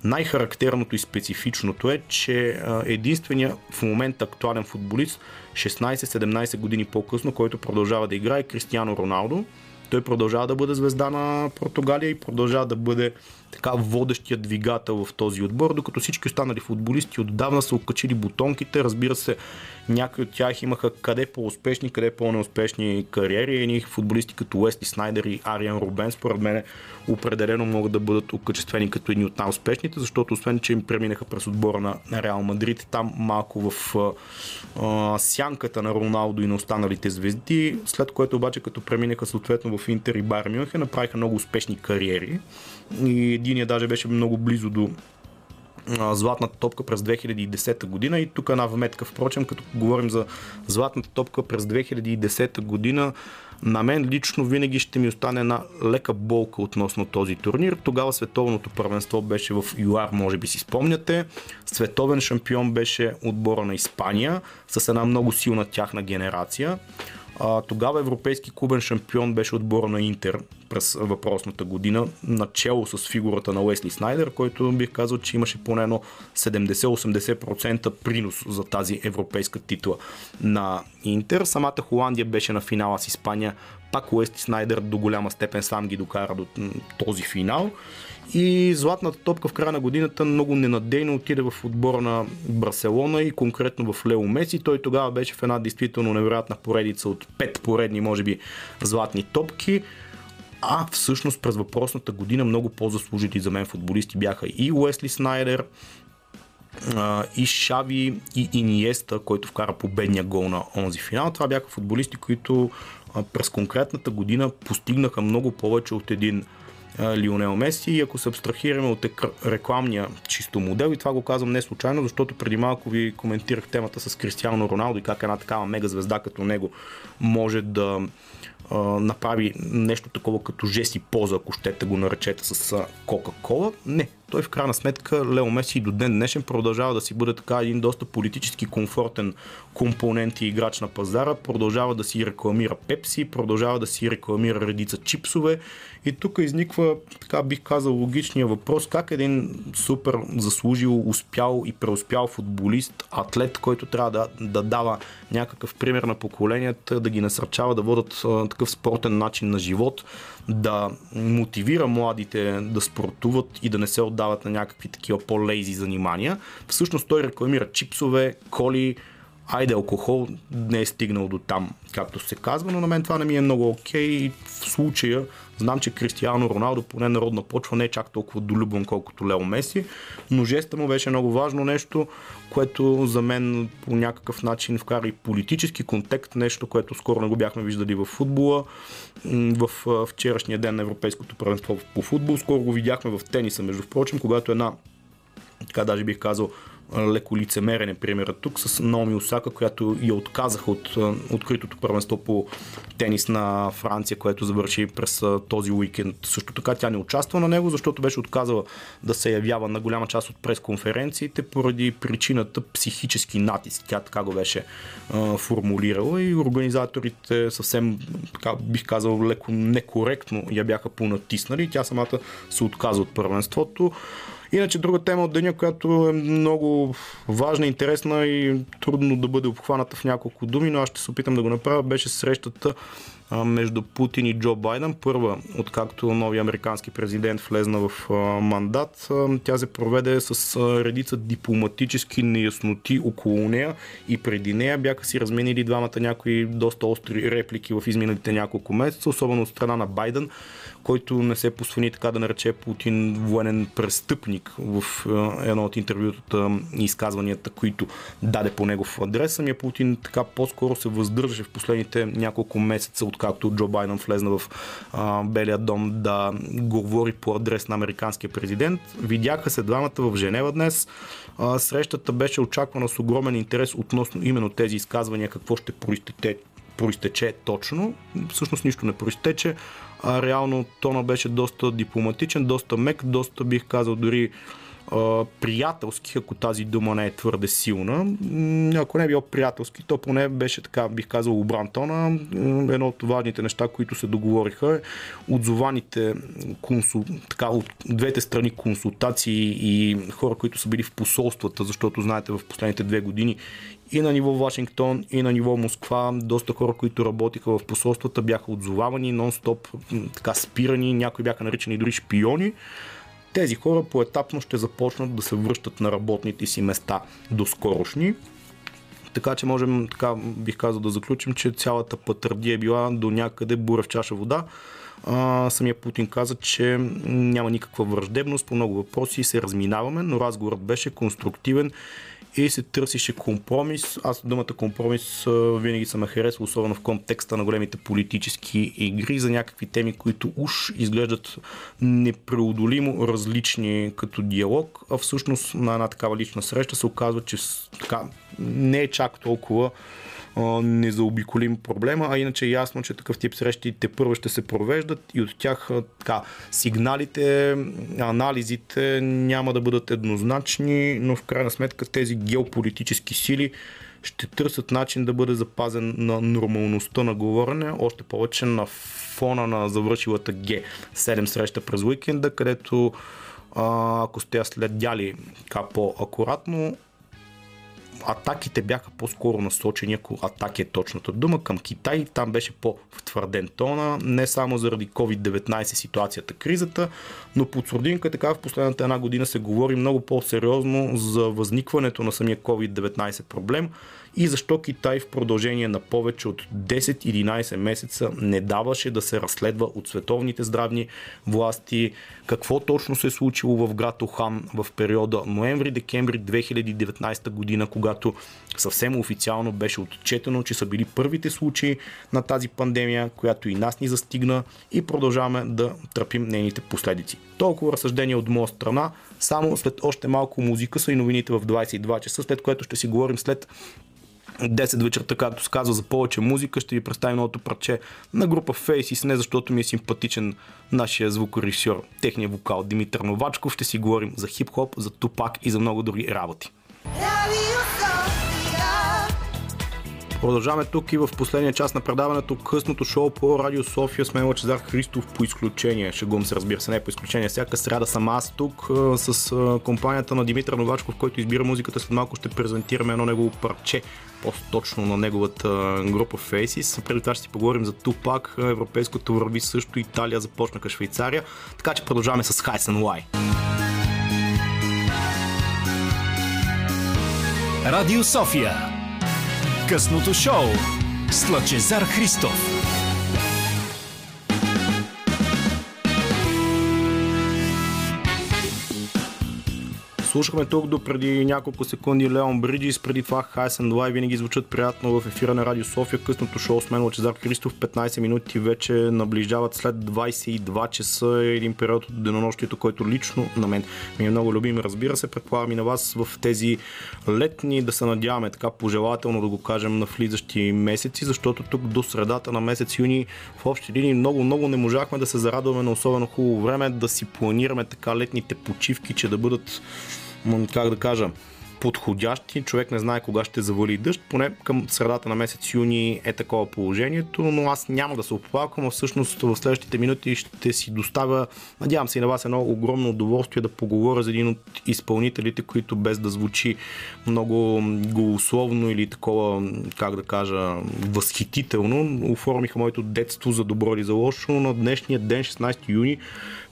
Най-характерното и специфичното е, че единственият в момента актуален футболист 16-17 години по-късно, който продължава да играе, е Кристиано Роналдо. Той продължава да бъде звезда на Португалия и продължава да бъде така водещия двигател в този отбор, докато всички останали футболисти отдавна са окачили бутонките. Разбира се, някои от тях имаха къде по-успешни, къде по-неуспешни кариери. Едни футболисти като Уести Снайдер и Ариан Рубен, според мен, определено могат да бъдат окачествени като едни от най-успешните, защото освен, че им преминаха през отбора на Реал Мадрид, там малко в а, сянката на Роналдо и на останалите звезди, след което обаче като преминаха съответно в Интер и Бар Мюнхен, направиха много успешни кариери и единия даже беше много близо до златната топка през 2010 година и тук една вметка, впрочем, като говорим за златната топка през 2010 година, на мен лично винаги ще ми остане една лека болка относно този турнир. Тогава световното първенство беше в ЮАР, може би си спомняте. Световен шампион беше отбора на Испания с една много силна тяхна генерация. А, тогава европейски клубен шампион беше отбора на Интер през въпросната година, начало с фигурата на Уесли Снайдер, който бих казал, че имаше поне едно 70-80% принос за тази европейска титла на Интер. Самата Холандия беше на финала с Испания, пак Уести Снайдер до голяма степен сам ги докара до този финал. И златната топка в края на годината много ненадейно отиде в отбора на Барселона и конкретно в Лео Меси. Той тогава беше в една действително невероятна поредица от пет поредни, може би, златни топки. А всъщност през въпросната година много по-заслужили за мен футболисти бяха и Уесли Снайдер, и Шави и Иниеста, който вкара победния гол на онзи финал. Това бяха футболисти, които през конкретната година постигнаха много повече от един Лионел Меси. И ако се абстрахираме от рекламния чисто модел и това го казвам не случайно, защото преди малко ви коментирах темата с Кристиано Роналдо и как една такава мега звезда като него може да а, направи нещо такова като жест и поза, ако щете го наречете с Кока-Кола. Не, той в крайна сметка Лео Меси до ден днешен продължава да си бъде така един доста политически комфортен компонент и играч на пазара, продължава да си рекламира Пепси, продължава да си рекламира редица чипсове и тук изниква, така бих казал, логичния въпрос, как един супер заслужил, успял и преуспял футболист, атлет, който трябва да, да дава някакъв пример на поколенията, да ги насърчава да водят а, такъв спортен начин на живот, да мотивира младите да спортуват и да не се отдават на някакви такива по-лейзи занимания. Всъщност той рекламира чипсове, коли, айде алкохол не е стигнал до там, както се казва, но на мен това не ми е много окей. В случая знам, че Кристиано Роналдо поне народна почва не е чак толкова долюбен, колкото Лео Меси, но жеста му беше много важно нещо, което за мен по някакъв начин вкара и политически контекст, нещо, което скоро не го бяхме виждали в футбола, в вчерашния ден на Европейското правенство по футбол. Скоро го видяхме в тениса, между впрочем, когато една така даже бих казал, леко лицемерен е тук с Наоми Осака, която я отказаха от откритото първенство по тенис на Франция, което завърши през този уикенд. Също така тя не участва на него, защото беше отказала да се явява на голяма част от пресконференциите поради причината психически натиск. Тя така го беше а, формулирала и организаторите съвсем, така бих казал, леко некоректно я бяха понатиснали. Тя самата се отказа от първенството. Иначе друга тема от деня, която е много важна, интересна и трудно да бъде обхваната в няколко думи, но аз ще се опитам да го направя, беше срещата между Путин и Джо Байден. Първа, откакто новия американски президент влезна в мандат, тя се проведе с редица дипломатически неясноти около нея и преди нея бяха си разменили двамата някои доста остри реплики в изминалите няколко месеца, особено от страна на Байден който не се посвани така да нарече Путин военен престъпник в едно от интервютата и изказванията, които даде по негов адрес. Самия Путин така по-скоро се въздържаше в последните няколко месеца, откакто Джо Байден влезна в а, Белия дом да говори по адрес на американския президент. Видяха се двамата в Женева днес. А, срещата беше очаквана с огромен интерес относно именно тези изказвания, какво ще проистече проистече точно. Всъщност нищо не проистече а реално тона беше доста дипломатичен, доста мек, доста бих казал дори приятелски, ако тази дума не е твърде силна. Ако не е било приятелски, то поне беше така, бих казал, обран тона. Едно от важните неща, които се договориха отзованите консул... така, от двете страни консултации и хора, които са били в посолствата, защото знаете в последните две години и на ниво Вашингтон, и на ниво Москва. Доста хора, които работиха в посолствата, бяха отзовавани, нон-стоп така спирани, някои бяха наричани дори шпиони. Тези хора поетапно ще започнат да се връщат на работните си места до скорошни. Така че можем, така бих казал да заключим, че цялата пътърдия е била до някъде бура в чаша вода. А, самия Путин каза, че няма никаква враждебност по много въпроси, се разминаваме, но разговорът беше конструктивен и се търсише компромис. Аз думата компромис винаги съм харесвал, особено в контекста на големите политически игри за някакви теми, които уж изглеждат непреодолимо различни като диалог, а всъщност на една такава лична среща се оказва, че така, не е чак толкова не заобиколим проблема, а иначе е ясно, че такъв тип срещи те първо ще се провеждат и от тях така, сигналите, анализите няма да бъдат еднозначни, но в крайна сметка тези геополитически сили ще търсят начин да бъде запазен на нормалността на говорене, още повече на фона на завършилата Г7 среща през уикенда, където ако сте следяли по-акуратно, атаките бяха по-скоро насочени, ако атаки е точната дума, към Китай. Там беше по-втвърден тона, не само заради COVID-19 ситуацията, кризата, но под сурдинка така в последната една година се говори много по-сериозно за възникването на самия COVID-19 проблем и защо Китай в продължение на повече от 10-11 месеца не даваше да се разследва от световните здравни власти какво точно се е случило в град Охан в периода ноември-декември 2019 година, когато съвсем официално беше отчетено, че са били първите случаи на тази пандемия, която и нас ни застигна и продължаваме да търпим нейните последици. Толкова разсъждение от моя страна, само след още малко музика са и новините в 22 часа, след което ще си говорим след 10 вечерта, както се казва, за повече музика. Ще ви представим новото парче на група Faces, не защото ми е симпатичен нашия звукорежисьор, техния вокал Димитър Новачков. Ще си говорим за хип-хоп, за тупак и за много други работи. Продължаваме тук и в последния част на предаването късното шоу по Радио София с мен Лачезар Христов по изключение. Шегувам се, разбира се, не по изключение. Всяка сряда съм аз тук с компанията на Димитър Новачков, който избира музиката. След малко ще презентираме едно негово парче, по-точно на неговата група Faces. Преди това ще си поговорим за Тупак, европейското върви също, Италия започнаха Швейцария. Така че продължаваме с and Why. Радио София. Късното шоу с Лъчезар Христов. Слушахме тук до преди няколко секунди Леон Бриджис, преди това Хайс and Live винаги звучат приятно в ефира на Радио София. Късното шоу с мен Лачезар Христов 15 минути вече наближават след 22 часа един период от денонощието, който лично на мен ми е много любим. Разбира се, предполагам и на вас в тези летни да се надяваме така пожелателно да го кажем на влизащи месеци, защото тук до средата на месец юни в общи линии много, много не можахме да се зарадваме на особено хубаво време, да си планираме така летните почивки, че да бъдат как да кажа, подходящи. Човек не знае кога ще завали дъжд. Поне към средата на месец юни е такова положението, но аз няма да се оплаквам, всъщност в следващите минути ще си доставя, надявам се и на вас едно огромно удоволствие да поговоря за един от изпълнителите, които без да звучи много голословно или такова, как да кажа, възхитително, оформиха моето детство за добро или за лошо. На днешния ден, 16 юни,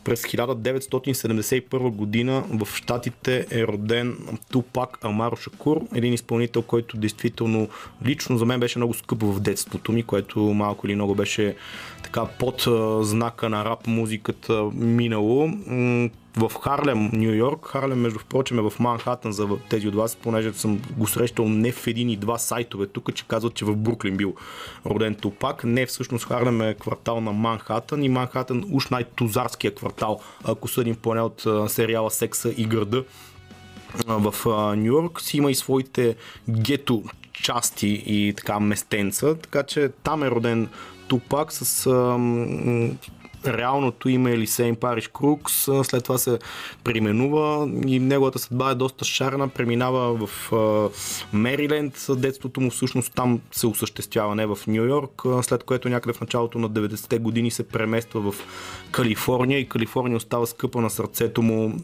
през 1971 година в Штатите е роден Тупак Амаро Шакур, един изпълнител, който действително лично за мен беше много скъп в детството ми, което малко или много беше така под знака на рап музиката минало в Харлем, Нью Йорк. Харлем, между впрочем, е в Манхатън за тези от вас, понеже съм го срещал не в един и два сайтове тук, че казват, че в Бруклин бил роден Тупак. Не, всъщност Харлем е квартал на Манхатън и Манхатън уж най-тузарския квартал, ако съдим поне от сериала Секса и града в Нью Йорк си има и своите гето части и така местенца, така че там е роден Тупак с реалното име е Лисейн Париж Крукс, след това се преименува и неговата съдба е доста шарна, преминава в Мериленд, детството му всъщност там се осъществява, не в Нью Йорк, след което някъде в началото на 90-те години се премества в Калифорния и Калифорния остава скъпа на сърцето му,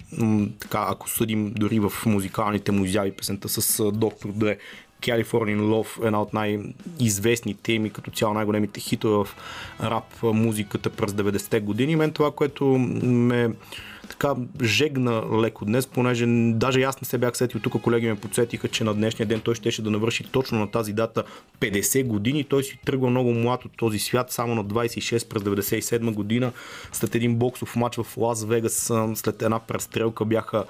така ако съдим дори в музикалните му изяви песента с доктор Дре Californian Love, една от най-известните ми като цяло най-големите хитове в рап музиката през 90-те години. Мен това, което ме така жегна леко днес, понеже даже аз не се бях сетил, тук колеги ме подсетиха, че на днешния ден той щеше да навърши точно на тази дата 50 години. Той си тръгва много млад от този свят, само на 26 през 97 година, след един боксов матч в Лас Вегас, след една престрелка бяха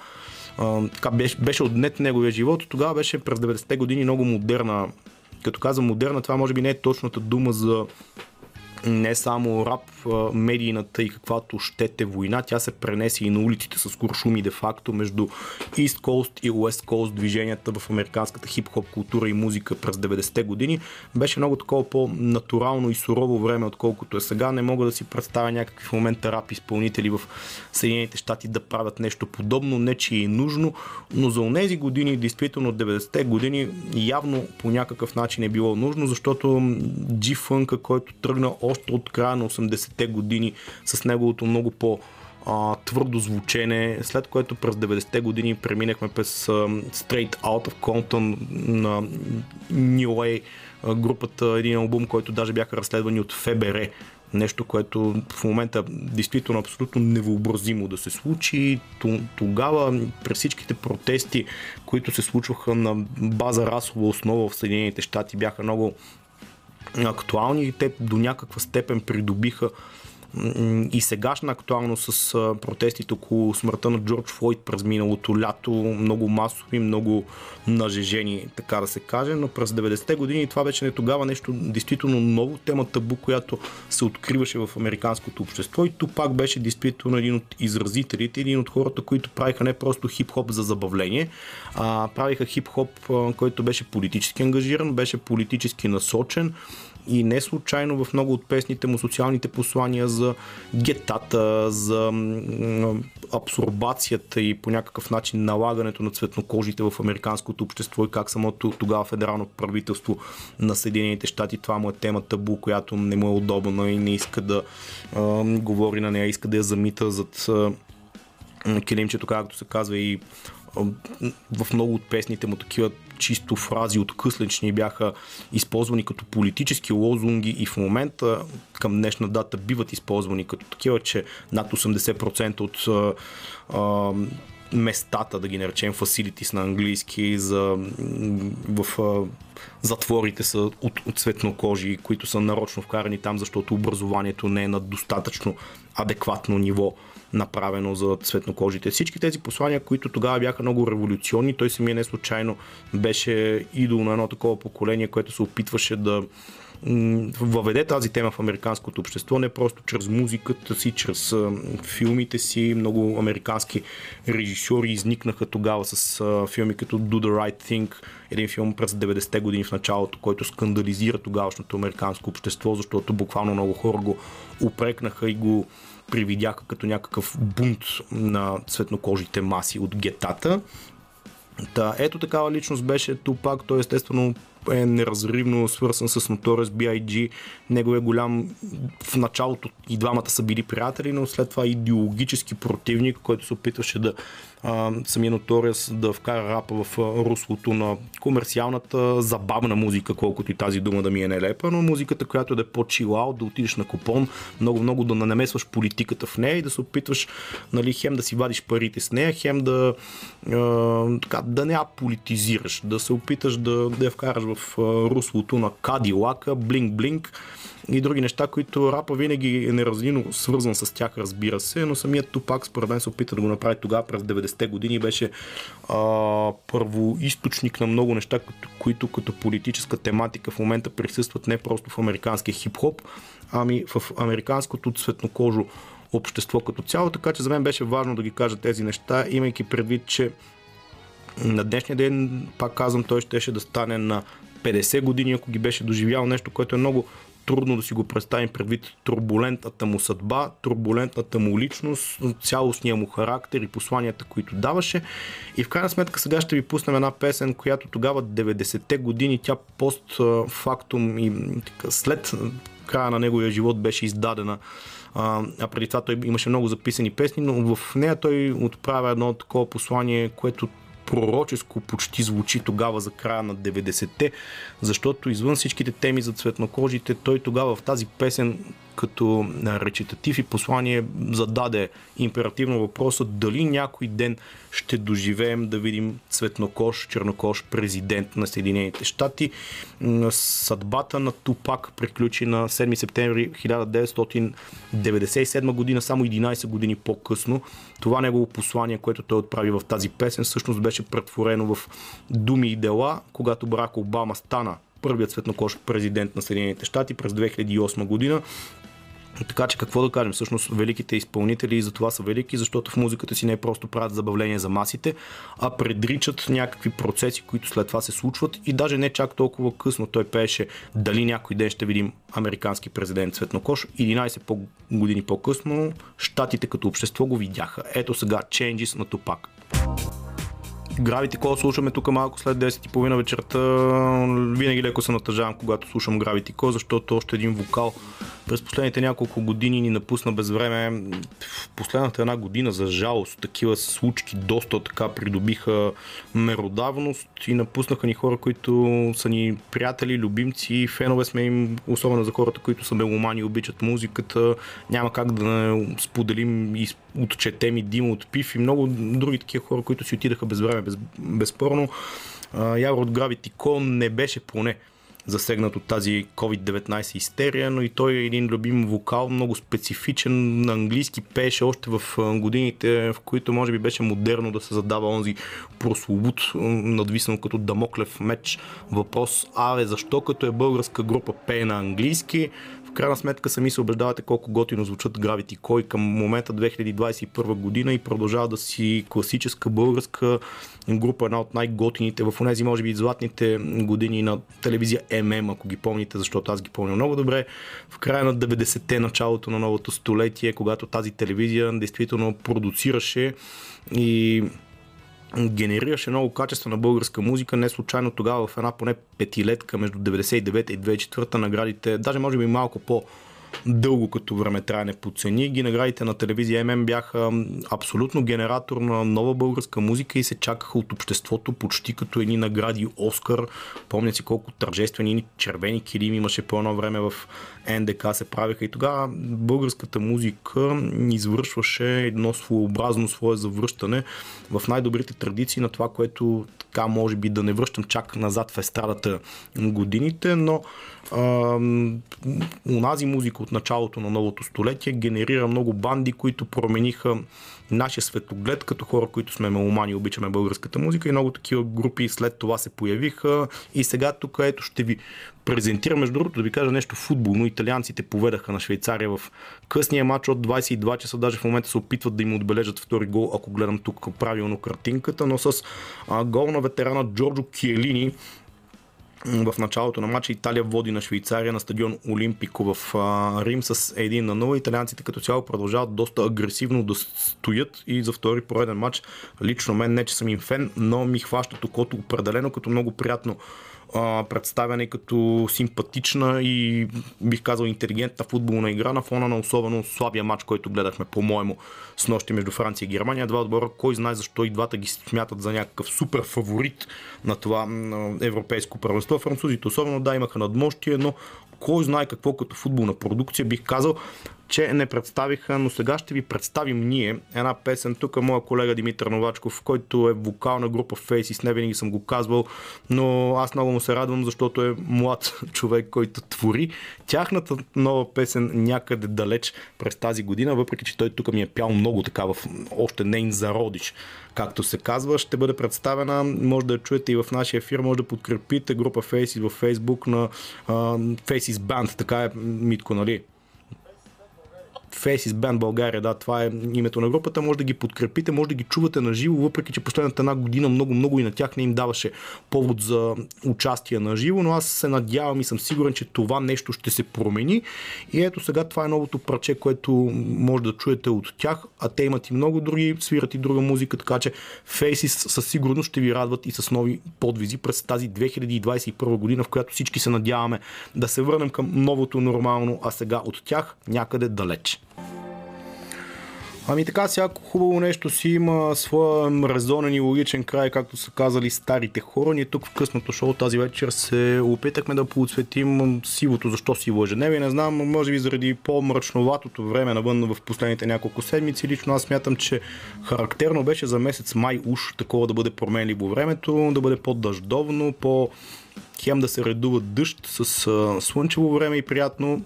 така беше, беше отнет неговия живот. Тогава беше през 90-те години много модерна. Като казвам модерна, това може би не е точната дума за не само рап, медийната и каквато щете война, тя се пренесе и на улиците с куршуми де-факто между East Coast и West Coast движенията в американската хип-хоп култура и музика през 90-те години. Беше много такова по-натурално и сурово време, отколкото е сега. Не мога да си представя някакви в момента рап изпълнители в Съединените щати да правят нещо подобно, не че е нужно, но за тези години, действително 90-те години, явно по някакъв начин е било нужно, защото G-Funk, който тръгна още от края на 80-те години с неговото много по- твърдо звучене, след което през 90-те години преминахме през Straight Out of Compton на New Way групата, един албум, който даже бяха разследвани от ФБР. Нещо, което в момента действително абсолютно невъобразимо да се случи. Тогава, през всичките протести, които се случваха на база расова основа в Съединените щати, бяха много актуални и те до някаква степен придобиха и сегашна актуално с протестите около смъртта на Джордж Флойд през миналото лято, много масови, много нажежени, така да се каже, но през 90-те години това вече не тогава нещо действително ново, тема табу, която се откриваше в американското общество. И тук пак беше действително един от изразителите, един от хората, които правиха не просто хип-хоп за забавление, а правиха хип-хоп, който беше политически ангажиран, беше политически насочен, и не случайно в много от песните му социалните послания за гетата, за абсорбацията и по някакъв начин налагането на цветнокожите в американското общество и как самото тогава федерално правителство на Съединените щати, това му е тема табу, която не му е удобна и не иска да а, говори на нея, иска да я замита зад а, килимчето, както се казва и в много от песните му такива чисто фрази от къслични бяха използвани като политически лозунги и в момента към днешна дата биват използвани като такива, че над 80% от а, местата, да ги наречем facilities на английски, за, в а, затворите са от, от цветнокожи, които са нарочно вкарани там, защото образованието не е на достатъчно адекватно ниво направено за цветнокожите. Всички тези послания, които тогава бяха много революционни, той самия не случайно беше идол на едно такова поколение, което се опитваше да въведе тази тема в американското общество, не просто чрез музиката си, чрез филмите си. Много американски режисьори изникнаха тогава с филми като Do the Right Thing, един филм през 90-те години в началото, който скандализира тогавашното американско общество, защото буквално много хора го упрекнаха и го привидяха като някакъв бунт на цветнокожите маси от гетата. Та, ето такава личност беше Тупак, той естествено е неразривно свързан с Notorious B.I.G. Него е голям в началото и двамата са били приятели, но след това идеологически противник, който се опитваше да а, самия Notorious да вкара рапа в руслото на комерциалната забавна музика, колкото и тази дума да ми е нелепа, но музиката, която да е по-чилаут, да отидеш на купон, много-много да намесваш политиката в нея и да се опитваш нали, хем да си вадиш парите с нея, хем да, а, така, да не я политизираш, да се опиташ да, да я вкараш в руслото на Кадилака, блинк-блинк и други неща, които рапа винаги е неразлино свързан с тях, разбира се, но самият Тупак според мен се опита да го направи тогава през 90-те години. Беше а, първоисточник на много неща, които, които като политическа тематика в момента присъстват не просто в американския хип-хоп, ами в американското цветнокожо общество като цяло, така че за мен беше важно да ги кажа тези неща, имайки предвид, че на днешния ден, пак казвам, той щеше да стане на 50 години, ако ги беше доживял. Нещо, което е много трудно да си го представим предвид турбулентната му съдба, турбулентната му личност, цялостния му характер и посланията, които даваше. И в крайна сметка сега ще ви пуснем една песен, която тогава 90-те години, тя постфактум и след края на неговия живот беше издадена а, а преди това той имаше много записани песни, но в нея той отправя едно такова послание, което пророческо почти звучи тогава за края на 90-те, защото извън всичките теми за цветнокожите, той тогава в тази песен като речитатив и послание зададе императивно въпроса дали някой ден ще доживеем да видим цветнокош, чернокош президент на Съединените щати. Съдбата на Тупак приключи на 7 септември 1997 година, само 11 години по-късно. Това негово послание, което той отправи в тази песен, всъщност беше претворено в думи и дела, когато Барак Обама стана първият светнокош президент на Съединените щати през 2008 година. Така че какво да кажем, всъщност великите изпълнители за това са велики, защото в музиката си не е просто правят забавление за масите, а предричат някакви процеси, които след това се случват и даже не чак толкова късно той пееше дали някой ден ще видим американски президент Цветнокош. 11 по години по-късно щатите като общество го видяха. Ето сега Changes на Тупак. Gravity Call слушаме тук малко след 10.30 вечерта. Винаги леко се натъжавам, когато слушам Call, защото още един вокал през последните няколко години ни напусна без време. В последната една година, за жалост, такива случки доста така придобиха меродавност и напуснаха ни хора, които са ни приятели, любимци, фенове сме им, особено за хората, които са меломани обичат музиката. Няма как да не споделим и отчетем и Дима от Пив и много други такива хора, които си отидаха без време, без, безспорно. Явор от Gravity Call не беше поне засегнат от тази COVID-19 истерия, но и той е един любим вокал, много специфичен, на английски пееше още в годините, в които може би беше модерно да се задава онзи прословут, надвиснал като дамоклев меч въпрос, аве, защо като е българска група пее на английски? Крайна сметка сами се убеждавате колко готино звучат Gravity Кой към момента 2021 година и продължава да си класическа българска група, една от най-готините в тези, може би, златните години на телевизия ММ, ако ги помните, защото аз ги помня много добре. В края на 90-те, началото на новото столетие, когато тази телевизия действително продуцираше и генерираше много качествена българска музика. Не случайно тогава в една поне петилетка между 99 и 2004 наградите, даже може би малко по- дълго като време трябва не подцени. Ги наградите на телевизия ММ бяха абсолютно генератор на нова българска музика и се чакаха от обществото почти като едни награди Оскар. Помня си колко тържествени червени килими имаше по едно време в НДК се правиха и тогава българската музика извършваше едно своеобразно свое завръщане в най-добрите традиции на това, което така може би да не връщам чак назад в естрадата годините, но унази музика от началото на новото столетие генерира много банди, които промениха нашия светоглед като хора, които сме меломани и обичаме българската музика и много такива групи след това се появиха. И сега тук ето ще ви презентирам, между другото да ви кажа нещо футболно. Италианците поведаха на Швейцария в късния матч от 22 часа, даже в момента се опитват да им отбележат втори гол, ако гледам тук правилно картинката, но с гол на ветерана Джорджо Киелини в началото на матча Италия води на Швейцария на стадион Олимпико в Рим с 1 на 0. Италианците като цяло продължават доста агресивно да стоят и за втори пореден матч. Лично мен не, че съм им фен, но ми хваща окото определено като много приятно а, представяне като симпатична и бих казал интелигентна футболна игра на фона на особено слабия матч, който гледахме по-моему с нощи между Франция и Германия. Два отбора, кой знае защо и двата ги смятат за някакъв супер фаворит на това европейско първенство. Французите особено да имаха надмощие, но кой знае какво като футболна продукция, бих казал, че не представиха, но сега ще ви представим ние една песен. Тук е моя колега Димитър Новачков, който е вокална група Faces, не винаги съм го казвал, но аз много му се радвам, защото е млад човек, който твори. Тяхната нова песен някъде далеч през тази година, въпреки че той тук ми е пял много така в още нейн зародиш както се казва, ще бъде представена. Може да я чуете и в нашия ефир, може да подкрепите група Faces в Facebook на uh, Faces Band, така е Митко, нали? Faces Band България, да, това е името на групата, може да ги подкрепите, може да ги чувате на живо, въпреки че последната една година много, много и на тях не им даваше повод за участие на живо, но аз се надявам и съм сигурен, че това нещо ще се промени. И ето сега това е новото парче, което може да чуете от тях, а те имат и много други, свират и друга музика, така че Faces със сигурност ще ви радват и с нови подвизи през тази 2021 година, в която всички се надяваме да се върнем към новото нормално, а сега от тях някъде далеч. Ами така, всяко хубаво нещо си има своя резонен и логичен край, както са казали старите хора. Ние тук в късното шоу тази вечер се опитахме да подсветим сивото, защо сиво ежедневие. Не знам, може би заради по-мрачноватото време навън в последните няколко седмици. Лично аз смятам, че характерно беше за месец май уж такова да бъде променливо времето, да бъде по-дъждовно, по хем да се редува дъжд с слънчево време и приятно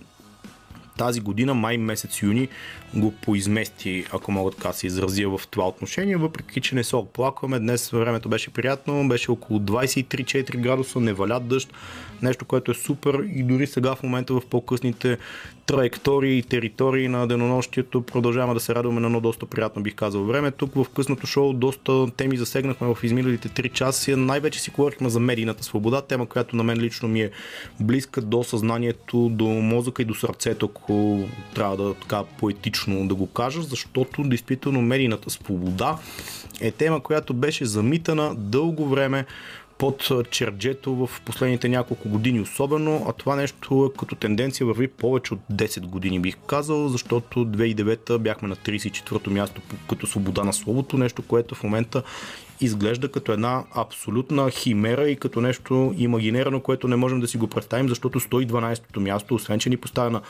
тази година, май месец юни, го поизмести, ако мога така се изразя в това отношение, въпреки че не се оплакваме. Днес времето беше приятно, беше около 23-4 градуса, не валя дъжд, нещо, което е супер и дори сега в момента в по-късните траектории и територии на денонощието продължаваме да се радваме на едно доста приятно, бих казал, време. Тук в късното шоу доста теми засегнахме в изминалите 3 часа. Най-вече си говорихме за медийната свобода, тема, която на мен лично ми е близка до съзнанието, до мозъка и до сърцето, ако трябва да така поетично да го кажа, защото действително медийната свобода е тема, която беше замитана дълго време под черджето в последните няколко години особено, а това нещо е като тенденция върви повече от 10 години бих казал, защото 2009 бяхме на 34-то място като свобода на словото, нещо, което в момента изглежда като една абсолютна химера и като нещо имагинерано, което не можем да си го представим, защото 112-то място, освен че ни поставя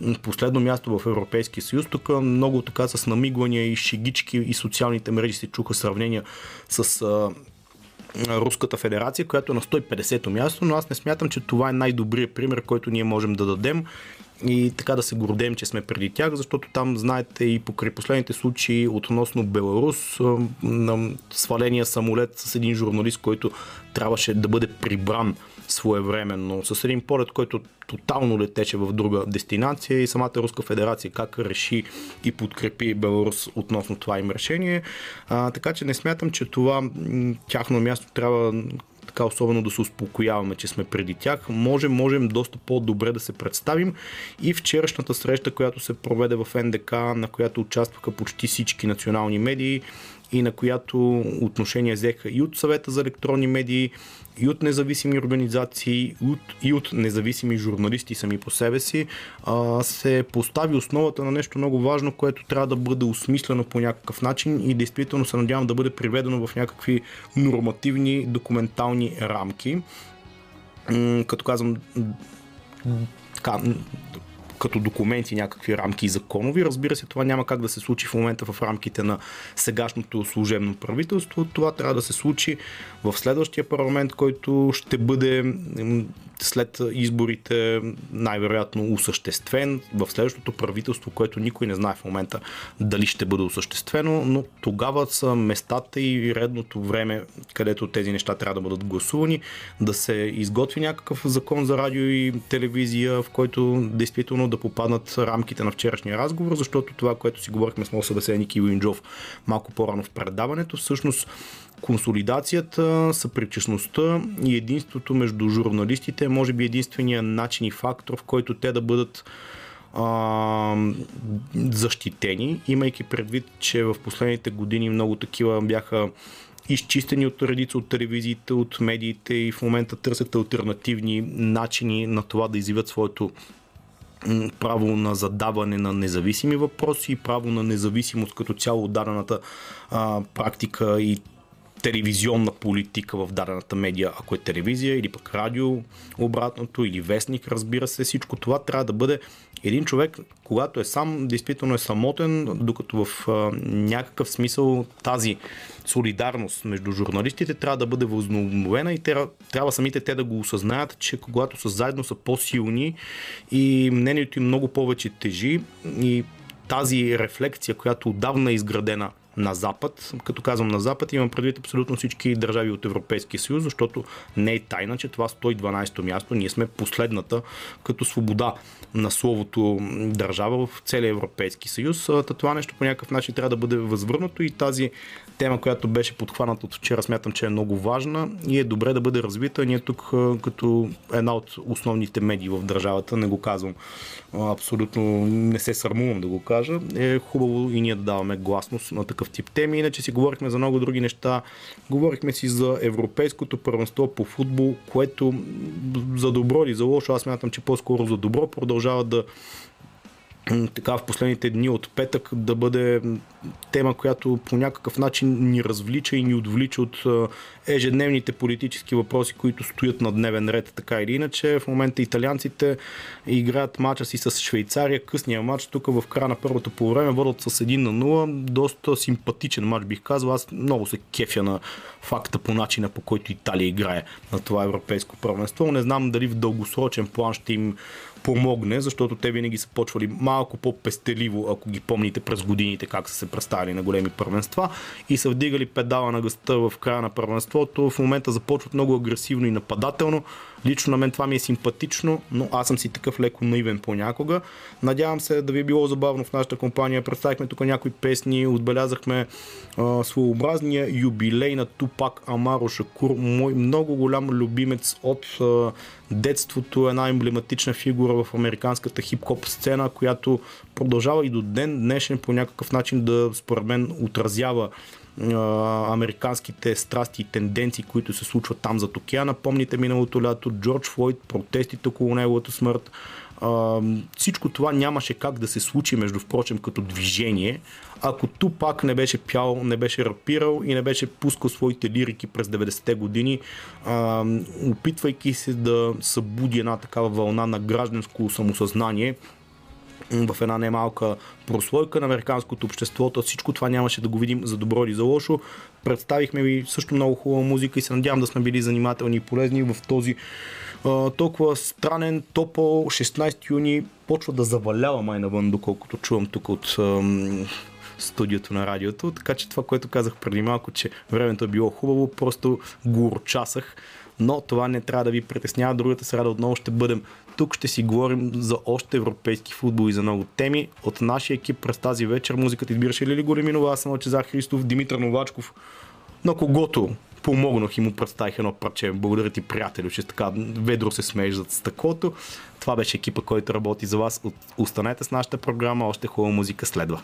на последно място в Европейския съюз, тук много така с намигвания и шигички и социалните мрежи се чуха сравнения с Руската федерация, която е на 150-то място, но аз не смятам, че това е най-добрият пример, който ние можем да дадем и така да се гордем, че сме преди тях, защото там, знаете, и покрай последните случаи относно Беларус, на сваления самолет с един журналист, който трябваше да бъде прибран своевременно, с един полет, който тотално летеше в друга дестинация и самата Руска федерация как реши и подкрепи Беларус относно това им решение. А, така че не смятам, че това тяхно място трябва така особено да се успокояваме, че сме преди тях. Можем, можем доста по-добре да се представим и вчерашната среща, която се проведе в НДК, на която участваха почти всички национални медии и на която отношение взеха и от съвета за електронни медии, и от независими организации, и от, и от независими журналисти сами по себе си, а, се постави основата на нещо много важно, което трябва да бъде осмислено по някакъв начин и действително се надявам да бъде приведено в някакви нормативни документални рамки. Като казвам, така, като документи, някакви рамки законови. Разбира се, това няма как да се случи в момента в рамките на сегашното служебно правителство. Това трябва да се случи в следващия парламент, който ще бъде след изборите най-вероятно осъществен в следващото правителство, което никой не знае в момента дали ще бъде осъществено, но тогава са местата и редното време, където тези неща трябва да бъдат гласувани, да се изготви някакъв закон за радио и телевизия, в който действително да попаднат рамките на вчерашния разговор, защото това, което си говорихме с моят събеседник Ивин Джов малко по-рано в предаването, всъщност консолидацията, съпричастността и единството между журналистите е може би единствения начин и фактор, в който те да бъдат а, защитени, имайки предвид, че в последните години много такива бяха изчистени от редица от телевизиите, от медиите и в момента търсят альтернативни начини на това да изявят своето право на задаване на независими въпроси, право на независимост като цяло от дадената а, практика и телевизионна политика в дадената медия, ако е телевизия или пък радио, обратното, или вестник, разбира се, всичко това трябва да бъде един човек, когато е сам, действително е самотен, докато в а, някакъв смисъл тази солидарност между журналистите трябва да бъде възобновена и трябва, трябва самите те да го осъзнаят, че когато са заедно са по-силни и мнението им много повече тежи и тази рефлекция, която отдавна е изградена на Запад. Като казвам на Запад, имам предвид абсолютно всички държави от Европейския съюз, защото не е тайна, че това 112-то място, ние сме последната като свобода на словото държава в целия Европейски съюз. Това нещо по някакъв начин трябва да бъде възвърнато и тази тема, която беше подхваната от вчера, смятам, че е много важна и е добре да бъде развита. Ние тук като една от основните медии в държавата, не го казвам абсолютно не се срамувам да го кажа, е хубаво и ние да даваме гласност на такъв тип теми. Иначе си говорихме за много други неща. Говорихме си за Европейското първенство по футбол, което за добро или за лошо, аз смятам, че по-скоро за добро продължава да така в последните дни от петък да бъде тема, която по някакъв начин ни развлича и ни отвлича от ежедневните политически въпроси, които стоят на дневен ред, така или иначе. В момента италианците играят мача си с Швейцария. Късния матч тук в края на първото по време водят с 1 на 0. Доста симпатичен матч бих казал. Аз много се кефя на факта по начина по който Италия играе на това европейско първенство. Не знам дали в дългосрочен план ще им помогне, защото те винаги са почвали малко по-пестеливо, ако ги помните през годините как са се представили на големи първенства и са вдигали педала на гъста в края на първенството. В момента започват много агресивно и нападателно. Лично на мен това ми е симпатично, но аз съм си такъв леко наивен понякога. Надявам се да ви е било забавно в нашата компания. Представихме тук някои песни, отбелязахме а, своеобразния юбилей на Тупак Амаро Шакур, мой много голям любимец от а, детството, една емблематична фигура в американската хип-хоп сцена, която продължава и до ден днешен по някакъв начин да, според мен, отразява американските страсти и тенденции, които се случват там за океана. Помните миналото лято Джордж Флойд, протестите около неговата смърт. всичко това нямаше как да се случи, между впрочем, като движение, ако Тупак не беше пял, не беше рапирал и не беше пускал своите лирики през 90-те години, опитвайки се да събуди една такава вълна на гражданско самосъзнание в една немалка прослойка на американското общество. Всичко това нямаше да го видим за добро или за лошо. Представихме ви също много хубава музика и се надявам да сме били занимателни и полезни в този а, толкова странен, топъл 16 юни почва да завалява май навън, доколкото чувам тук от ам, студиото на радиото. Така че това, което казах преди малко, че времето е било хубаво, просто го урочасах. Но това не трябва да ви притеснява. Другата среда отново ще бъдем тук. Ще си говорим за още европейски футбол и за много теми. От нашия екип през тази вечер музиката избираше Лили Големинова, аз съм Лачезар Христов, Димитър Новачков, на когото помогнах и му представих едно парче. Благодаря ти, приятелю, че така ведро се смееш за стъклото. Това беше екипа, който работи за вас. Останете с нашата програма. Още хубава музика следва.